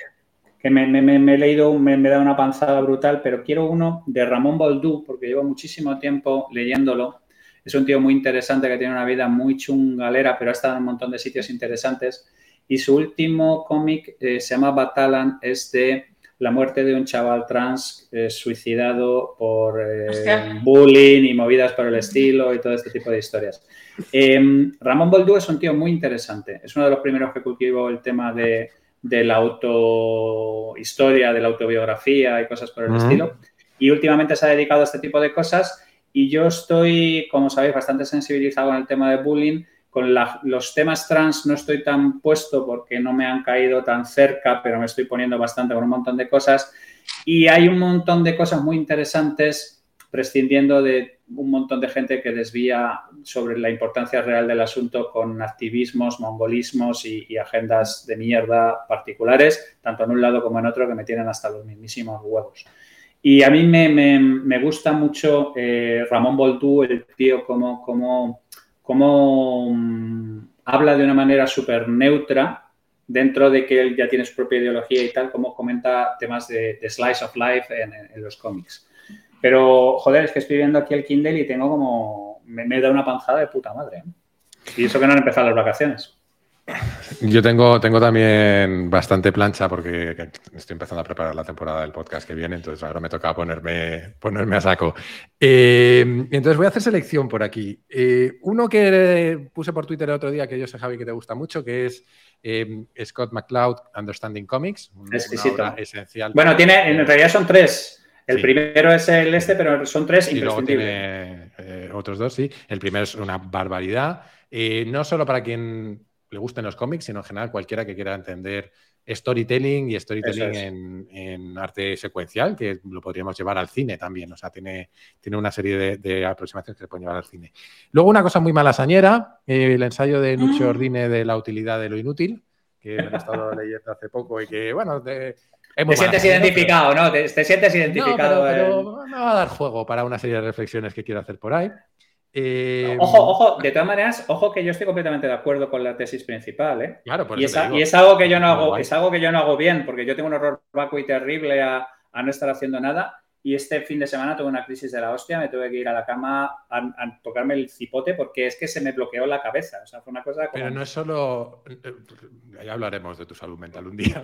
que me, he leído, me, da una panzada brutal, pero quiero uno de Ramón Boldú, porque llevo muchísimo tiempo leyéndolo. Es un tío muy interesante que tiene una vida muy chungalera, pero ha estado en un montón de sitios interesantes. Y su último cómic eh, se llama Batalan, es de la muerte de un chaval trans eh, suicidado por eh, bullying y movidas por el estilo y todo este tipo de historias. Em, Ramón Boldú es un tío muy interesante. Es uno de los primeros que cultivo el tema de de la autohistoria, de la autobiografía y cosas por el estilo. Y últimamente se ha dedicado a este tipo de cosas y yo estoy, como sabéis, bastante sensibilizado en el tema de bullying. Con los temas trans no estoy tan puesto porque no me han caído tan cerca, pero me estoy poniendo bastante con un montón de cosas. Y hay un montón de cosas muy interesantes prescindiendo de un montón de gente que desvía sobre la importancia real del asunto con activismos, mongolismos y, agendas de mierda particulares, tanto en un lado como en otro, que me tienen hasta los mismísimos huevos. Y a mí me, gusta mucho eh, Ramón Boltú, el tío, como, como, como mm, habla de una manera súper neutra, dentro de que él ya tiene su propia ideología y tal, como comenta temas de, slice of life en los cómics. Pero, joder, es que estoy viendo aquí el Kindle y tengo como. Me, da una panzada de puta madre. ¿eh? Y eso que no han empezado las vacaciones. Yo tengo, tengo también bastante plancha porque estoy empezando a preparar la temporada del podcast que viene, entonces ahora me toca ponerme, ponerme a saco. Eh, entonces voy a hacer selección por aquí. Eh, uno que puse por Twitter el otro día, que yo sé, Javi, que te gusta mucho, que es eh, Scott McCloud, Understanding Comics. Exquisito. esencial. Bueno, tiene, en realidad son tres. El primero es el este, pero son tres y luego tiene otros dos, sí. El primero es una barbaridad. no solo para quien le gusten los cómics, sino en general cualquiera que quiera entender storytelling y storytelling en, arte secuencial, que lo podríamos llevar al cine también. O sea, tiene, tiene una serie de, aproximaciones que se pueden llevar al cine. Luego, una cosa muy malasañera, eh, el ensayo de Nuccio mm. Ordine de la utilidad de lo inútil, que me he estado leyendo hace poco y que, bueno, te sientes identificado, ¿no? Te, sientes identificado. pero, me va a dar juego para una serie de reflexiones que quiero hacer por ahí. Eh, ojo, ojo, de todas maneras, ojo que yo estoy completamente de acuerdo con la tesis principal, ¿eh? Claro, y, es, y, es, algo que yo no hago, es algo que yo no hago bien, porque yo tengo un horror vacuo y terrible a, a no estar haciendo nada y este fin de semana tuve una crisis de la hostia, me tuve que ir a la cama a, tocarme el cipote porque es que se me bloqueó la cabeza. O sea, fue una cosa Pero no es solo... Eh, ya hablaremos de tu salud mental un día.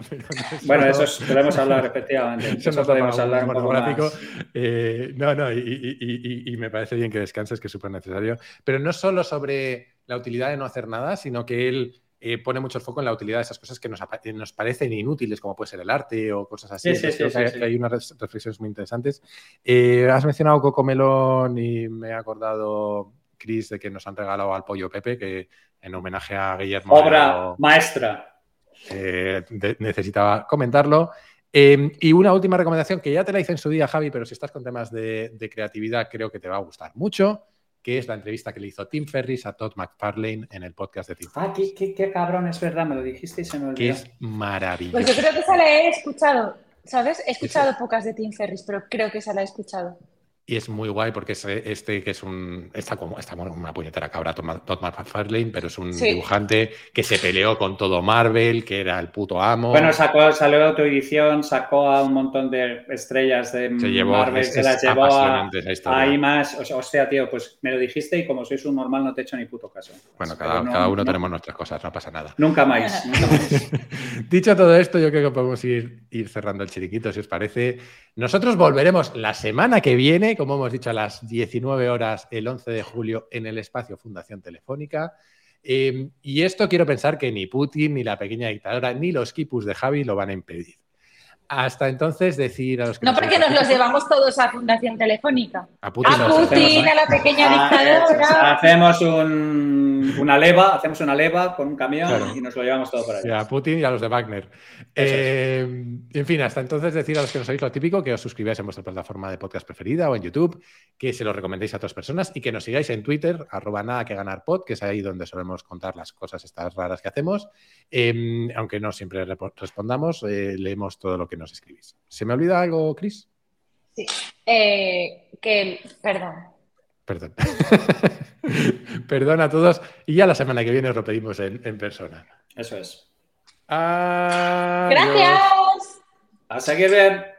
bueno, eso podemos hablar, efectivamente. Eso, no podemos hablar un poco eh, no, no, y, y, me parece bien que descanses, que es súper necesario. Pero no solo sobre la utilidad de no hacer nada, sino que él eh, pone mucho el foco en la utilidad de esas cosas que nos, nos parecen inútiles, como puede ser el arte o cosas así. Sí, sí, sí, hay, unas reflexiones muy interesantes. Eh, has mencionado Coco Melón y me he acordado, Chris, de que nos han regalado al Pollo Pepe, que en homenaje a Guillermo. Obra maestra. Eh, necesitaba comentarlo. y una última recomendación que ya te la hice en su día, Javi, pero si estás con temas de creatividad, creo que te va a gustar mucho que es la entrevista que le hizo Tim Ferris a Todd McFarlane en el podcast de Tim Ferris. Ah, qué, cabrón, es verdad, me lo dijiste y se me olvidó. Que es maravilloso. Pues yo creo que esa la he escuchado, ¿sabes? He escuchado pocas de Tim Ferris, pero creo que esa la he escuchado. Y es muy guay porque es este que es un. Está como, está una puñetera cabra, Todd McFarlane, pero es un dibujante que se peleó con todo Marvel, que era el puto amo. Bueno, sacó, salió autoedición, sacó a un montón de estrellas de Marvel, se las llevó a, ahí más. O sea, tío, pues me lo dijiste y como sois un normal no te echo ni puto caso. Bueno, cada, uno tenemos nuestras cosas, no pasa nada. Nunca más. Nunca más. Dicho todo esto, yo creo que podemos ir, ir cerrando el chiriquito, si os parece. Nosotros volveremos la semana que viene, como hemos dicho, a las 19 horas el 11 de julio en el espacio Fundación Telefónica. Em, y esto quiero pensar que ni Putin, ni la pequeña dictadura, ni los kipus de Javi lo van a impedir. Hasta entonces decir a los que... No, porque nos los llevamos todos a Fundación Telefónica. A Putin, a, la pequeña ah, dictadura. Hacemos una leva, hacemos una leva con un camión y nos lo llevamos todo para allá. a Putin y a los de Wagner. Eh, en fin, hasta entonces decir a los que no sabéis lo típico, que os suscribáis en vuestra plataforma de podcast preferida o en YouTube, que se lo recomendéis a otras personas y que nos sigáis en Twitter, arroba nada que ganar pod, que es ahí donde solemos contar las cosas estas raras que hacemos. Em, aunque no siempre respondamos, eh, leemos todo lo que nos escribís. ¿Se me olvida algo, Cris? Sí. Eh, que, perdón. Perdón. perdón a todos. Y ya la semana que viene os lo pedimos en, persona. Eso es. Gracias. A seguir bien.